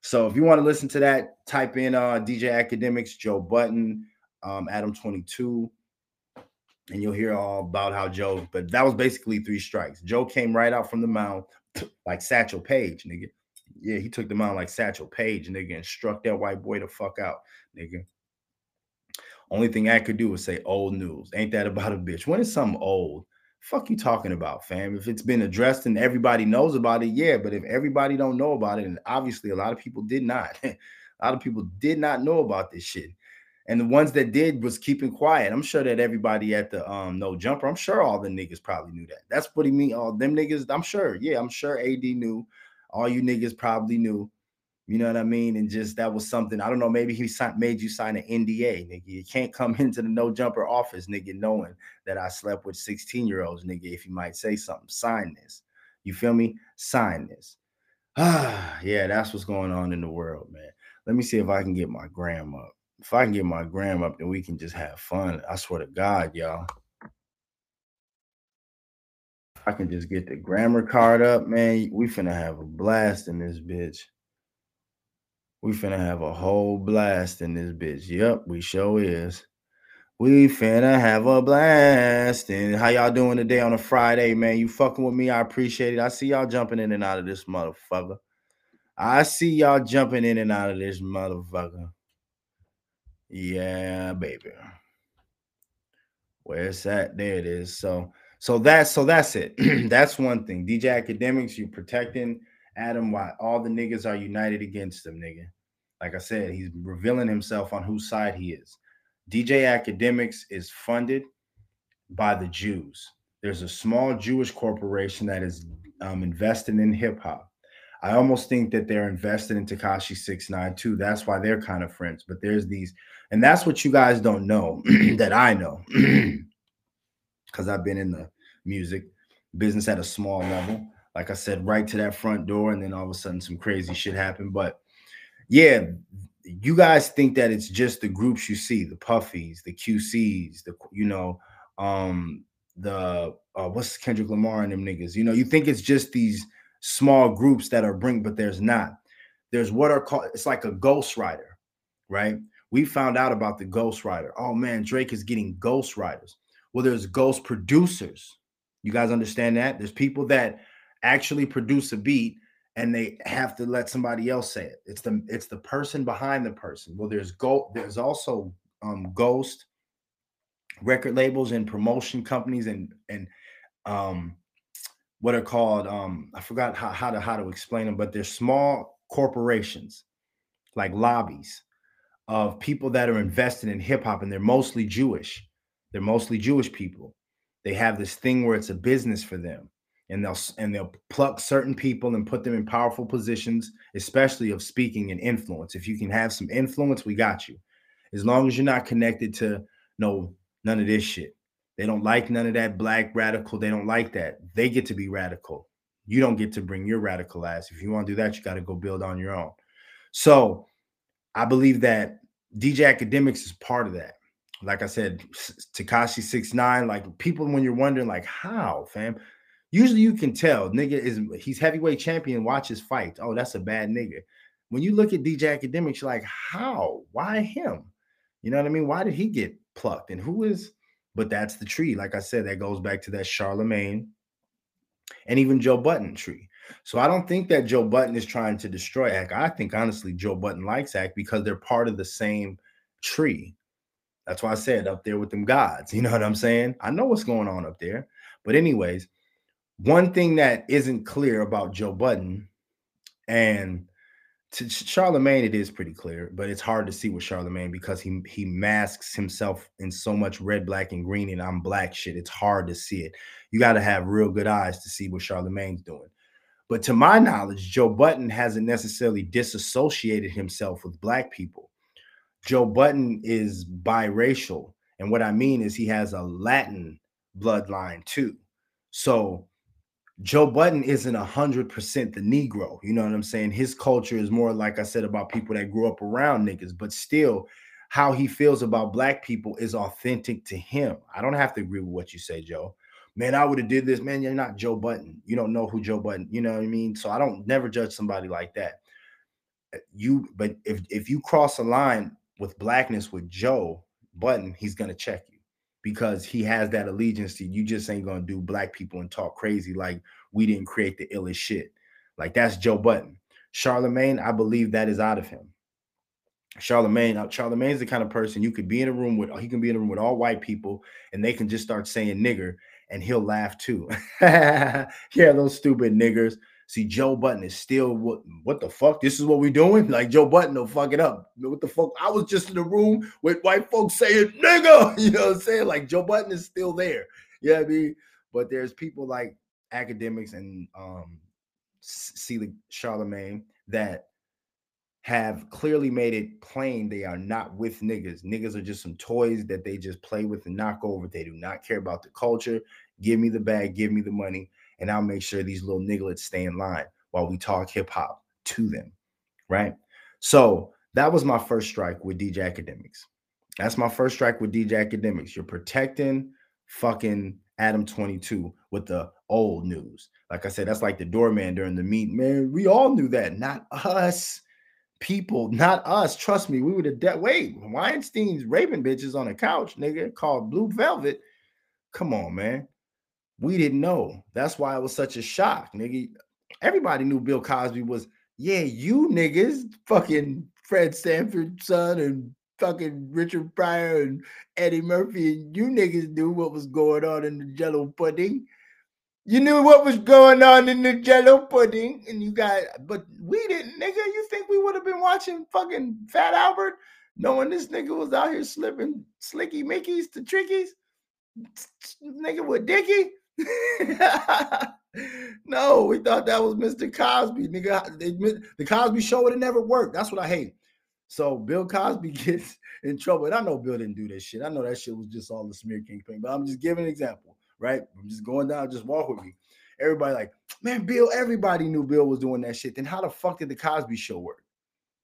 So if you want to listen to that, type in uh, DJ Akademiks, Joe Budden, um, Adam 22 and you'll hear all about how Joe, but that was basically three strikes. Joe came right out from the mouth like Satchel Paige, nigga. Yeah, he took the mound like Satchel Paige, nigga, and struck that white boy the fuck out, nigga. Only thing I could do was say old news. Ain't that about a bitch? When is something old? Fuck you talking about, fam? If it's been addressed and everybody knows about it, yeah. But if everybody don't know about it, and obviously a lot of people did not, a lot of people did not know about this shit and the ones that did was keeping quiet. I'm sure that everybody at the um no jumper, I'm sure all the niggas probably knew that. That's what he mean. All them niggas, I'm sure. Yeah, I'm sure AD knew. All you niggas probably knew. You know what I mean? And just that was something. I don't know. Maybe he made you sign an NDA, nigga. You can't come into the no jumper office, nigga, knowing that I slept with 16 year olds, nigga. If you might say something, sign this. You feel me? Sign this. Ah, yeah, that's what's going on in the world, man. Let me see if I can get my gram up if I can get my gram up, then we can just have fun. I swear to God, y'all. I can just get the grammar card up, man, we finna have a blast in this bitch. We finna have a whole blast in this bitch. Yep, we sure is. We finna have a blast. And how y'all doing today on a Friday, man? You fucking with me? I appreciate it. I see y'all jumping in and out of this motherfucker. I see y'all jumping in and out of this motherfucker. Yeah, baby. Where's that? There it is. So, so that's so that's it. that's one thing. DJ Akademiks, you protecting Adam while all the niggas are united against him, nigga. Like I said, he's revealing himself on whose side he is. DJ Akademiks is funded by the Jews. There's a small Jewish corporation that is um, in hip hop. I almost think that they're invested in Tekashi Six Nine too. That's why they're kind of friends. But there's these and that's what you guys don't know that I know because I've been in the music business at a small level. Like I said, right to that front door, and then all of a sudden some crazy shit happened. But yeah, you guys think that it's just the groups you see, the puffies, the QCs, the you know, um, the uh, what's Kendrick Lamar and them niggas. You know, you think it's just these small groups that are bring, but there's not. There's what are called it's like a ghost ghostwriter, right? we found out about the ghost ghostwriter. Oh man, Drake is getting ghost ghostwriters. Well, there's ghost producers. You guys understand that? There's people that actually produce a beat and they have to let somebody else say it. It's the it's the person behind the person. Well, there's go there's also um ghost record labels and promotion companies and and um what are called um I forgot how, how to how to explain them, but they're small corporations like lobbies of people that are invested in hip hop, and they're mostly Jewish. They're mostly Jewish people. They have this thing where it's a business for them, and they'll and they'll pluck certain people and put them in powerful positions, especially of speaking and influence. If you can have some influence, we got you. As long as you're not connected to no none of this shit. They don't like none of that black radical. They don't like that. They get to be radical. You don't get to bring your radical ass. If you want to do that, you got to go build on your own. So I believe that DJ Akademiks is part of that. Like I said, Tekashi Six Nine. Like people, when you're wondering, like how, fam. Usually you can tell, nigga is he's heavyweight champion. Watch his fight. Oh, that's a bad nigga. When you look at DJ Akademiks, you're like, how? Why him? You know what I mean? Why did he get plucked? And who is? But that's the tree. Like I said, that goes back to that Charlemagne and even Joe Budden tree. So I don't think that Joe Budden is trying to destroy Ak. I think honestly Joe Budden likes Ak because they're part of the same tree. That's why I said up there with them gods. You know what I'm saying? I know what's going on up there. But anyways, one thing that isn't clear about Joe Budden and to Charlemagne, it is pretty clear, but it's hard to see with Charlemagne because he he masks himself in so much red, black, and green, and I'm black shit. It's hard to see it. You got to have real good eyes to see what Charlemagne's doing. But to my knowledge, Joe Budden hasn't necessarily disassociated himself with black people. Joe Budden is biracial. And what I mean is he has a Latin bloodline too. So Joe Budden isn't a hundred percent the Negro. You know what I'm saying? His culture is more like I said about people that grew up around niggas, but still, how he feels about black people is authentic to him. I don't have to agree with what you say, Joe. Man, I would have did this. Man, you're not Joe Budden. You don't know who Joe Budden, You know what I mean? So I don't never judge somebody like that. Uh, you, but if if you cross a line with blackness with Joe Budden, he's gonna check you because he has that allegiance to you. Just ain't gonna do black people and talk crazy like we didn't create the illest shit. Like that's Joe Budden. Charlemagne, I believe that is out of him. Charlemagne, uh, Charlemagne's the kind of person you could be in a room with. He can be in a room with all white people, and they can just start saying nigger, and he'll laugh too. yeah, those stupid niggers. See, Joe Budden is still what what the fuck? This is what we doing? Like Joe Budden will fuck it up. What the fuck? I was just in the room with white folks saying nigga. You know what I'm saying? Like Joe Budden is still there. Yeah, I mean, but there's people like Akademiks and um see the Charlemagne that have clearly made it plain they are not with niggas. Niggas are just some toys that they just play with and knock over. They do not care about the culture. Give me the bag, give me the money and I'll make sure these little nigglets stay in line while we talk hip hop to them. Right. So that was my first strike with DJ Akademiks. That's my first strike with DJ Akademiks. You're protecting fucking Adam 22 with the old news. Like I said, that's like the doorman during the meet. Man, we all knew that. Not us. People, not us. Trust me, we were the dead. Wait, Weinstein's raping bitches on a couch, nigga, called Blue Velvet. Come on, man. We didn't know. That's why it was such a shock, nigga. Everybody knew Bill Cosby was, yeah, you niggas, fucking Fred Sanford's son and fucking Richard Pryor and Eddie Murphy, and you niggas knew what was going on in the jello pudding. You knew what was going on in the jello pudding, and you got, but we didn't, nigga. You think we would have been watching fucking Fat Albert, knowing this nigga was out here slipping slicky Mickeys to trickies? Nigga with Dickie? no, we thought that was Mr. Cosby. Nigga, the Cosby show would have never worked. That's what I hate. So Bill Cosby gets in trouble. And I know Bill didn't do that shit. I know that shit was just all the smear campaign, but I'm just giving an example, right? I'm just going down, just walk with me. Everybody like, man, Bill, everybody knew Bill was doing that shit. Then how the fuck did the Cosby show work?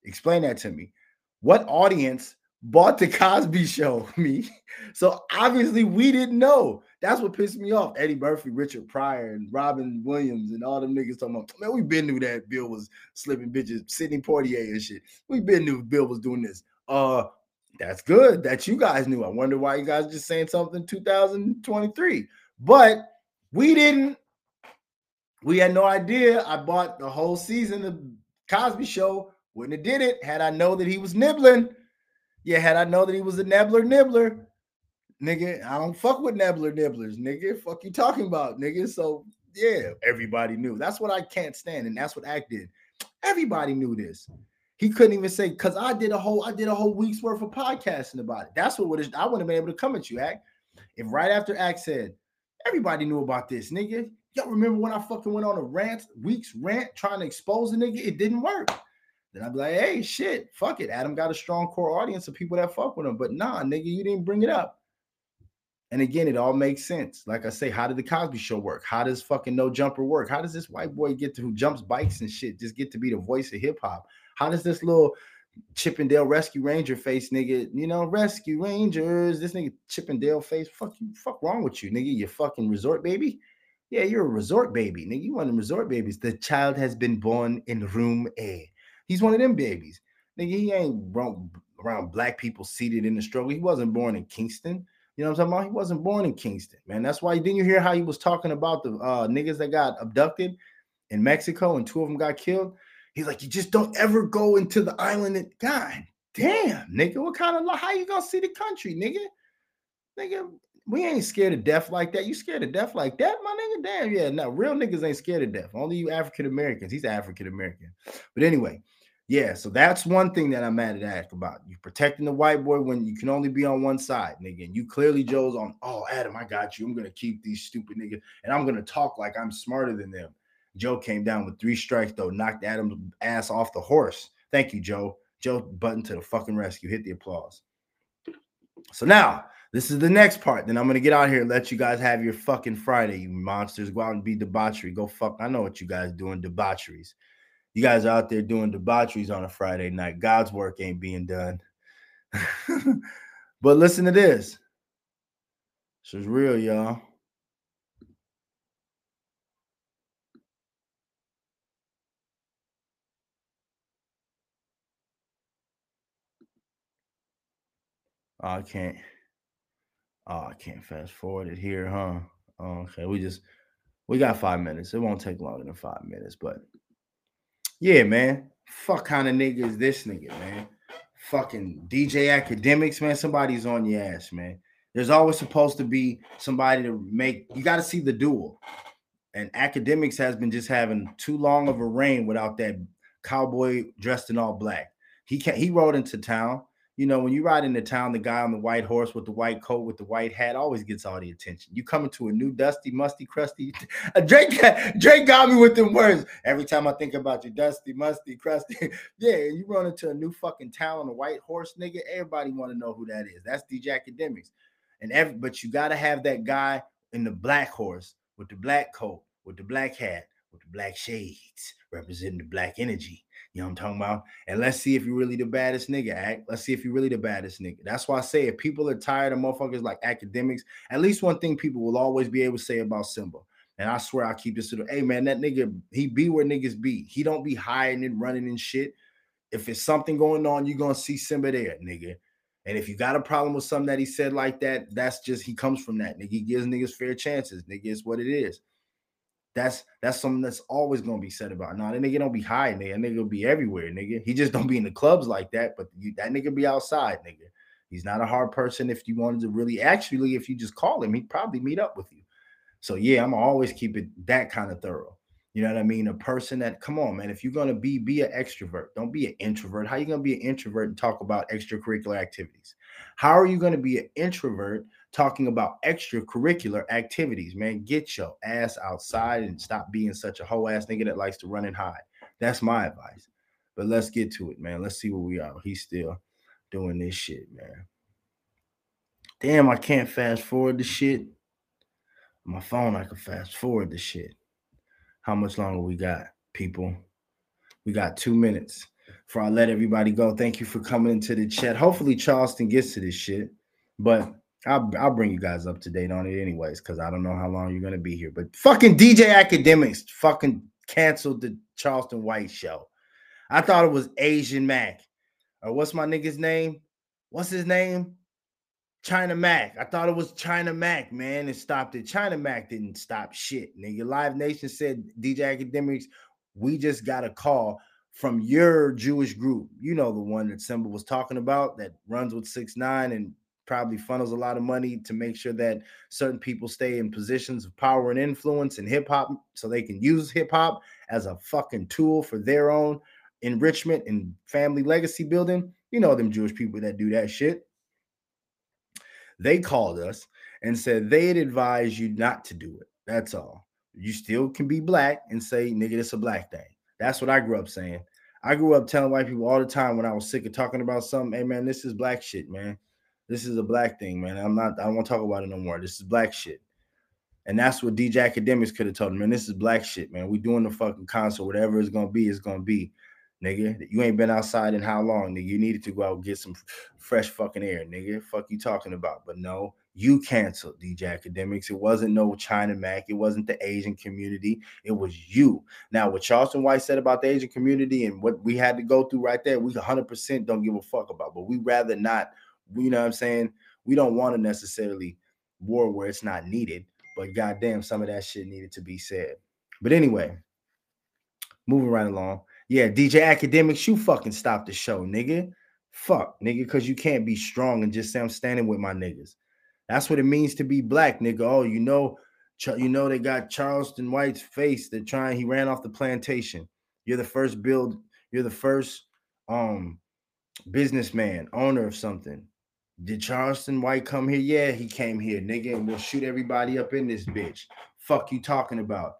Explain that to me. What audience bought the Cosby show? Me. So obviously we didn't know. That's what pissed me off. Eddie Murphy, Richard Pryor, and Robin Williams, and all them niggas talking about, man, we been knew that Bill was slipping bitches, Sidney Poitier and shit. We been knew Bill was doing this. Uh, that's good that you guys knew. I wonder why you guys just saying something 2023. But we didn't, we had no idea. I bought the whole season of Cosby Show. Wouldn't have did it had I know that he was nibbling. Yeah, had I know that he was a nibbler nibbler nigga. I don't fuck with nibbler nibblers, nigga. Fuck you talking about, nigga. So yeah, everybody knew. That's what I can't stand, and that's what Ak did. Everybody knew this. He couldn't even say because I did a whole I did a whole week's worth of podcasting about it. That's what would I wouldn't have been able to come at you, Ak. If right after Ak said everybody knew about this, nigga. Y'all remember when I fucking went on a rant, week's rant, trying to expose a nigga? It didn't work. Then I'd be like, hey, shit, fuck it. Adam got a strong core audience of people that fuck with him. But nah, nigga, you didn't bring it up. And again, it all makes sense. Like I say, how did the Cosby Show work? How does fucking No Jumper work? How does this white boy get to who jumps bikes and shit just get to be the voice of hip hop? How does this little Chip 'n Dale Rescue Ranger face nigga, you know, Rescue Rangers, this nigga Chip 'n Dale face, fuck you, fuck wrong with you, nigga? You fucking resort baby? Yeah, you're a resort baby, nigga. You one of resort babies. The child has been born in room A. He's one of them babies. Nigga, he ain't around black people seated in the struggle. He wasn't born in Kingston. You know what I'm talking about? He wasn't born in Kingston, man. That's why didn't you hear how he was talking about the uh, niggas that got abducted in Mexico and two of them got killed? He's like, you just don't ever go into the island. And God damn, nigga, what kind of how you gonna see the country, nigga? Nigga, we ain't scared of death like that. You scared of death like that, my nigga? Damn, yeah. No, real niggas ain't scared of death. Only you African Americans. He's African American. But anyway, yeah, so that's one thing that I'm mad at Ask about. You protecting the white boy when you can only be on one side, nigga. And you clearly Joe's on, oh, Adam, I got you. I'm gonna keep these stupid niggas and I'm gonna talk like I'm smarter than them. Joe came down with three strikes, though, knocked Adam's ass off the horse. Thank you, Joe. Joe Budden to the fucking rescue. Hit the applause. So now this is the next part. Then I'm gonna get out here and let you guys have your fucking Friday, you monsters. Go out and be debauchery. Go fuck. I know what you guys doing, debaucheries. You guys are out there doing debaucheries on a Friday night. God's work ain't being done. but listen to this. This is real, y'all. Oh, I can't. Oh, I can't fast forward it here, huh? Oh, okay, we just we got five minutes. It won't take longer than five minutes, but yeah, man. Fuck kind of nigga is this nigga, man? Fucking DJ Akademiks, man. Somebody's on your ass, man. There's always supposed to be somebody to make you got to see the duel. And Akademiks has been just having too long of a reign without that cowboy dressed in all black. He can't he rode into town you know, when you ride into town, the guy on the white horse with the white coat with the white hat always gets all the attention. You come into a new dusty, musty, crusty. Uh, Drake, Drake got me with them words. Every time I think about you, dusty, musty, crusty. yeah, you run into a new fucking town on a white horse, nigga. Everybody want to know who that is. That's DJ Akademiks. And every but you gotta have that guy in the black horse with the black coat, with the black hat, with the black shades, representing the black energy you know what I'm talking about? And let's see if you're really the baddest nigga, act. Let's see if you're really the baddest nigga. That's why I say if people are tired of motherfuckers like Akademiks, at least one thing people will always be able to say about Simba. And I swear I keep this to the hey man, that nigga, he be where niggas be. He don't be hiding and running and shit. If it's something going on, you're gonna see Simba there, nigga. And if you got a problem with something that he said like that, that's just he comes from that. Nigga, he gives niggas fair chances. Nigga, it's what it is. That's that's something that's always gonna be said about. Now that nigga don't be hiding there. That nigga be everywhere, nigga. He just don't be in the clubs like that. But you, that nigga be outside, nigga. He's not a hard person. If you wanted to really, actually, if you just call him, he'd probably meet up with you. So yeah, I'm always keep it that kind of thorough. You know what I mean? A person that, come on, man. If you're gonna be, be an extrovert. Don't be an introvert. How you gonna be an introvert and talk about extracurricular activities? How are you gonna be an introvert talking about extracurricular activities, man. Get your ass outside and stop being such a whole ass nigga that likes to run and hide. That's my advice. But let's get to it, man. Let's see where we are. He's still doing this shit, man. Damn, I can't fast forward the shit. My phone, I can fast forward the shit. How much longer we got, people? We got two minutes before I let everybody go. Thank you for coming into the chat. Hopefully, Charleston gets to this shit. But I'll, I'll bring you guys up to date on it anyways, because I don't know how long you're gonna be here. But fucking DJ Akademiks fucking canceled the Charleston White show. I thought it was Asian Mac. Or what's my nigga's name? What's his name? China Mac. I thought it was China Mac, man, and stopped it. China Mac didn't stop shit, nigga. Live Nation said DJ Akademiks, we just got a call from your Jewish group. You know the one that Simba was talking about that runs with six nine and probably funnels a lot of money to make sure that certain people stay in positions of power and influence in hip hop so they can use hip hop as a fucking tool for their own enrichment and family legacy building. You know, them Jewish people that do that shit. They called us and said they'd advise you not to do it. That's all. You still can be black and say, nigga, it's a black thing. That's what I grew up saying. I grew up telling white people all the time when I was sick of talking about something, hey man, this is black shit, man. This is a black thing, man. I'm not. I don't want to talk about it no more. This is black shit. And that's what DJ Akademiks could have told him, man. This is black shit, man. We doing the fucking concert. Whatever it's gonna be, it's gonna be, nigga. You ain't been outside in how long, nigga? You needed to go out and get some fresh fucking air, nigga. Fuck you talking about? But no, you canceled DJ Akademiks. It wasn't no China Mac. It wasn't the Asian community. It was you. Now, what Charleston White said about the Asian community and what we had to go through right there, we 100% don't give a fuck about. But we rather not you know what I'm saying? we don't want to necessarily war where it's not needed, but goddamn, some of that shit needed to be said. But anyway, moving right along. Yeah, DJ Akademiks, you fucking stop the show, nigga. Fuck, nigga, because you can't be strong and just say I'm standing with my niggas. That's what it means to be black, nigga. Oh, you know, you know they got Charleston White's face. They're trying. He ran off the plantation. You're the first build. You're the first um businessman, owner of something. Did Charleston White come here? Yeah, he came here, nigga, and we'll shoot everybody up in this bitch. Fuck you talking about,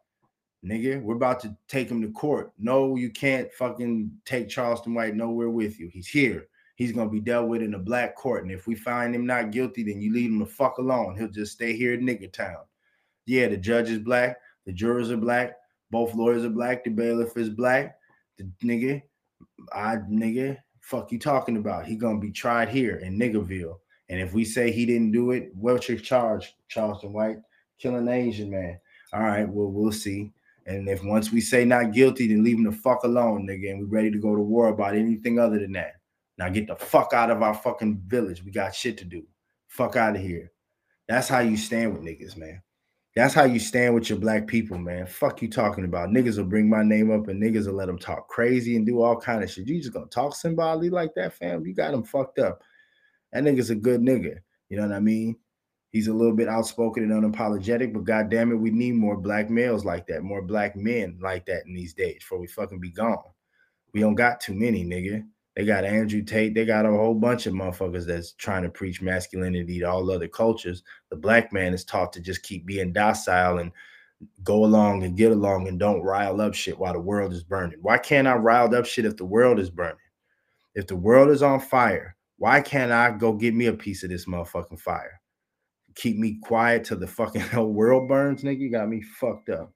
nigga. We're about to take him to court. No, you can't fucking take Charleston White nowhere with you. He's here. He's gonna be dealt with in a black court, and if we find him not guilty, then you leave him the fuck alone. He'll just stay here in nigga town. Yeah, the judge is black, the jurors are black, both lawyers are black, the bailiff is black. The nigga, I nigga, fuck you talking about? He gonna be tried here in Niggerville. And if we say he didn't do it, what's your charge, Charleston White? Killing an Asian man. All right, well, we'll see. And if once we say not guilty, then leave him the fuck alone, nigga. And we ready to go to war about anything other than that. Now get the fuck out of our fucking village. We got shit to do. Fuck out of here. That's how you stand with niggas, man. That's how you stand with your black people, man. Fuck you talking about. Niggas will bring my name up and niggas will let them talk crazy and do all kind of shit. You just gonna talk somebody like that, fam? You got him fucked up. That nigga's a good nigga. You know what I mean? He's a little bit outspoken and unapologetic, but god damn it, we need more black males like that, more black men like that in these days before we fucking be gone. We don't got too many, nigga. They got Andrew Tate. They got a whole bunch of motherfuckers that's trying to preach masculinity to all other cultures. The black man is taught to just keep being docile and go along and get along and don't rile up shit while the world is burning. Why can't I rile up shit if the world is burning? If the world is on fire, why can't I go get me a piece of this motherfucking fire? Keep me quiet till the fucking whole world burns, nigga. You got me fucked up.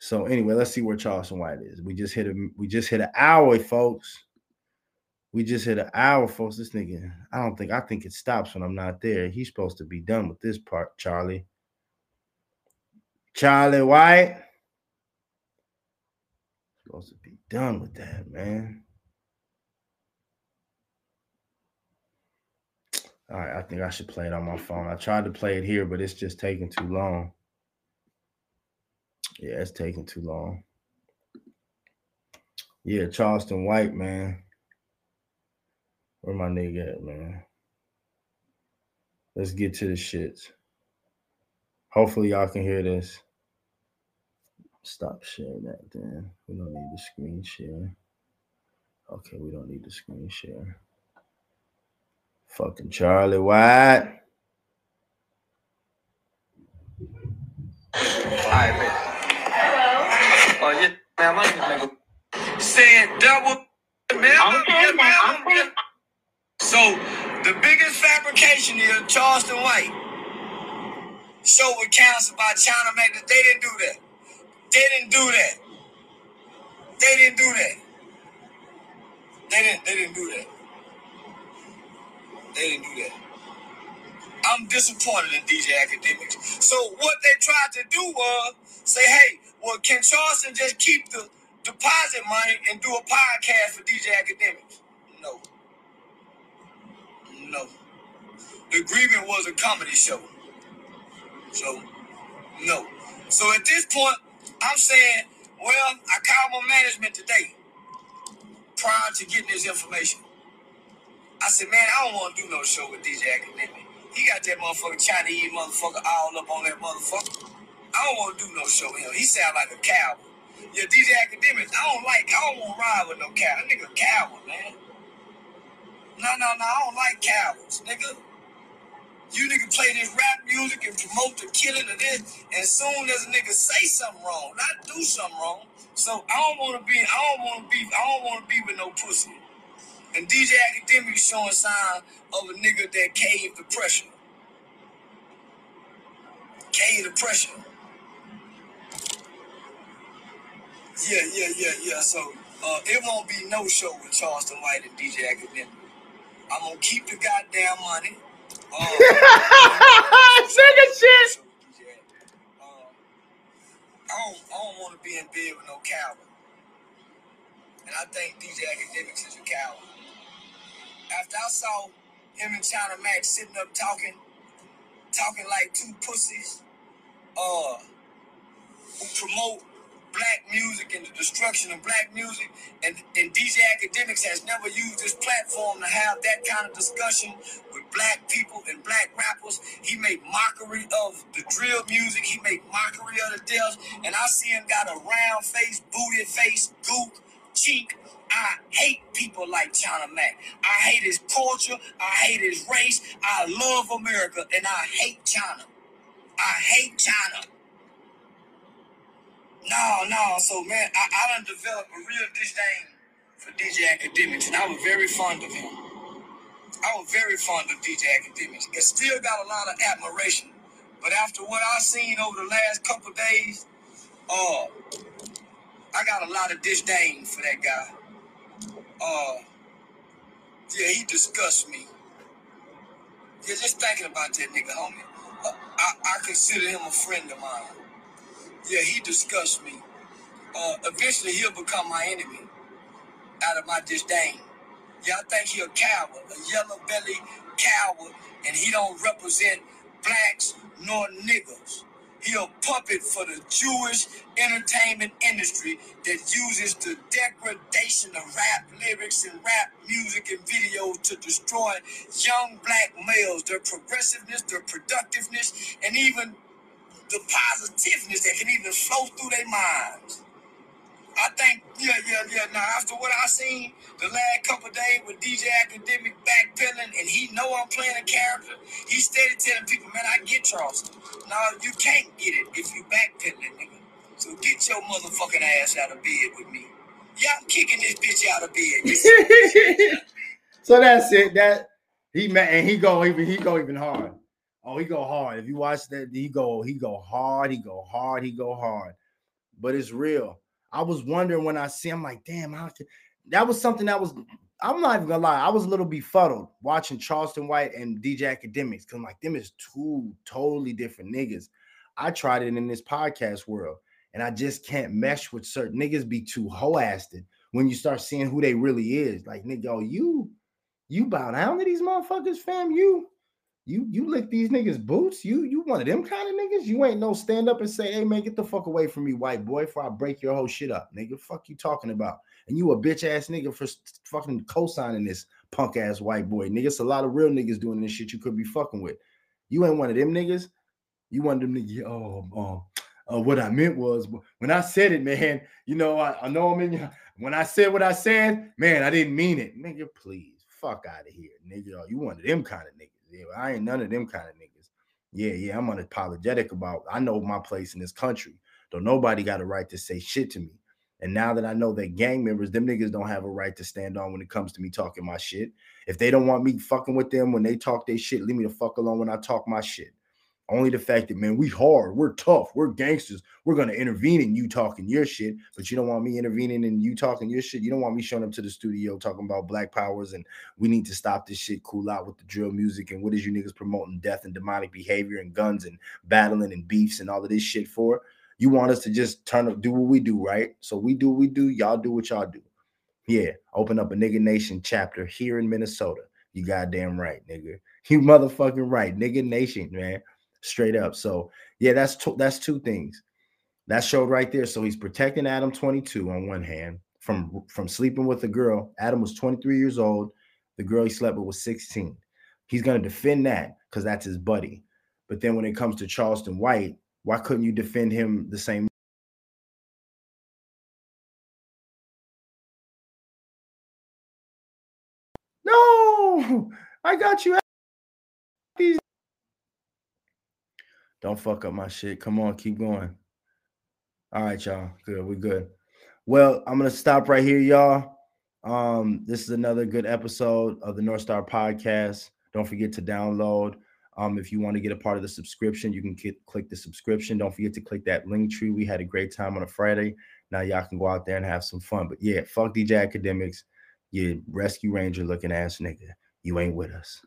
So anyway, let's see where Charleston White is. We just hit a we just hit an hour, folks. We just hit an hour, folks. This nigga, I don't think I think it stops when I'm not there. He's supposed to be done with this part, Charlie. Charlie White. Supposed to be done with that, man. All right, I think I should play it on my phone. I tried to play it here, but it's just taking too long. Yeah, it's taking too long. Yeah, Charleston White, man. Where my nigga at, man? Let's get to the shits. Hopefully y'all can hear this. Stop sharing that then. We don't need the screen share. Okay, we don't need the screen share. Fucking Charlie White. Alright, man. Hello. Oh, yeah, man, my nigga. Saying double. Man, I'm, I'm, I'm, so the biggest fabrication is Charleston White. Show with counsel by China Magnet. They didn't do that. They didn't do that. They didn't do that. They didn't. They didn't do that. They didn't do that. I'm disappointed in DJ Akademiks. So what they tried to do was say, hey, well, can Charleston just keep the deposit money and do a podcast for DJ Akademiks? No. No. The agreement was a comedy show. So, no. So at this point, I'm saying, well, I called my management today prior to getting this information. I said, man, I don't want to do no show with DJ Akademiks. He got that motherfucker Chinese motherfucker all up on that motherfucker. I don't want to do no show with him. He sound like a coward. Yeah, DJ Akademiks, I don't like, I don't want to ride with no coward. That nigga, coward, man. No, no, no, I don't like cowards, nigga. You nigga play this rap music and promote the killing of this, and soon as a nigga say something wrong, not do something wrong. So I don't want to be, I don't want to be, I don't want to be with no pussy. And DJ Akademiks showing signs of a nigga that caved the pressure. Caved the pressure. Yeah, yeah, yeah, yeah. So uh, it won't be no show with Charleston White and DJ Akademiks. I'm gonna keep the goddamn money. Um, Second shit. Um, I don't, I don't want to be in bed with no coward. And I think DJ Akademiks is a coward. After I saw him and China Max sitting up talking, talking like two pussies, uh, who promote black music and the destruction of black music. And, and DJ Akademiks has never used this platform to have that kind of discussion with black people and black rappers. He made mockery of the drill music. He made mockery of the deals. And I see him got a round face, booty face, gook, cheek. I hate people like China Mac. I hate his culture. I hate his race. I love America and I hate China. I hate China. No, no. So man, I, I done developed a real disdain for DJ Akademiks, and I was very fond of him. I was very fond of DJ Akademiks, It still got a lot of admiration. But after what I've seen over the last couple days, uh, I got a lot of disdain for that guy. Uh, yeah, he disgusts me. Yeah, just thinking about that nigga, homie. Uh, I, I consider him a friend of mine. Yeah, he disgusts me. Uh, eventually, he'll become my enemy out of my disdain. Yeah, I think he a coward, a yellow belly coward, and he don't represent blacks nor niggas. He a puppet for the Jewish entertainment industry that uses the degradation of rap lyrics and rap music and videos to destroy young black males, their progressiveness, their productiveness, and even the positiveness that can even flow through their minds. I think, yeah, yeah, yeah. Now, after what I seen the last couple days with DJ Akademiks backpedaling, and he know I'm playing a character, he steady telling people, man, I get Charleston. No, you can't get it if you backpedaling, nigga. So get your motherfucking ass out of bed with me. Yeah, I'm kicking this bitch out of bed. so that's it. That he met, and he go even he go even hard. Oh, he go hard. If you watch that, he go he go hard. He go hard. He go hard. But it's real. I was wondering when I see. I'm like, damn, how that was something that was. I'm not even gonna lie. I was a little befuddled watching Charleston White and DJ Akademiks because I'm like, them is two totally different niggas. I tried it in this podcast world, and I just can't mesh with certain niggas. Be too hoe-assed when you start seeing who they really is. Like, nigga, oh, you you bow down to these motherfuckers, fam. You you you lick these niggas boots. You you one of them kind of niggas. You ain't no stand up and say, hey man, get the fuck away from me, white boy, before I break your whole shit up, nigga. Fuck you talking about? And you a bitch ass nigga for fucking co-signing this punk ass white boy, nigga. It's a lot of real niggas doing this shit you could be fucking with. You ain't one of them niggas. You one of them niggas. Oh, um, uh, what I meant was when I said it, man. You know, I, I know I'm in. When I said what I said, man, I didn't mean it, nigga. Please, fuck out of here, nigga. You one of them kind of niggas. Yeah, I ain't none of them kind of niggas. Yeah, yeah, I'm unapologetic about. I know my place in this country. Don't nobody got a right to say shit to me. And now that I know that gang members, them niggas don't have a right to stand on when it comes to me talking my shit. If they don't want me fucking with them when they talk their shit, leave me the fuck alone when I talk my shit. Only the fact that man, we hard, we're tough, we're gangsters. We're gonna intervene in you talking your shit, but you don't want me intervening in you talking your shit. You don't want me showing up to the studio talking about black powers and we need to stop this shit, cool out with the drill music and what is you niggas promoting death and demonic behavior and guns and battling and beefs and all of this shit for. You want us to just turn up, do what we do, right? So we do what we do, y'all do what y'all do. Yeah, open up a nigga nation chapter here in Minnesota. You goddamn right, nigga. You motherfucking right, nigga nation, man straight up. So yeah, that's two, that's two things. That showed right there. So he's protecting Adam 22 on one hand from from sleeping with a girl. Adam was 23 years old. The girl he slept with was 16. He's gonna defend that because that's his buddy. But then when it comes to Charleston White, why couldn't you defend him the same? No, I got you. Don't fuck up my shit. Come on, keep going. All right, y'all. Good. We're good. Well, I'm gonna stop right here, y'all. Um, this is another good episode of the North Star Podcast. Don't forget to download. Um, if you want to get a part of the subscription, you can get, click the subscription. Don't forget to click that link tree. We had a great time on a Friday. Now y'all can go out there and have some fun. But yeah, fuck DJ Akademiks. You rescue ranger looking ass nigga. You ain't with us.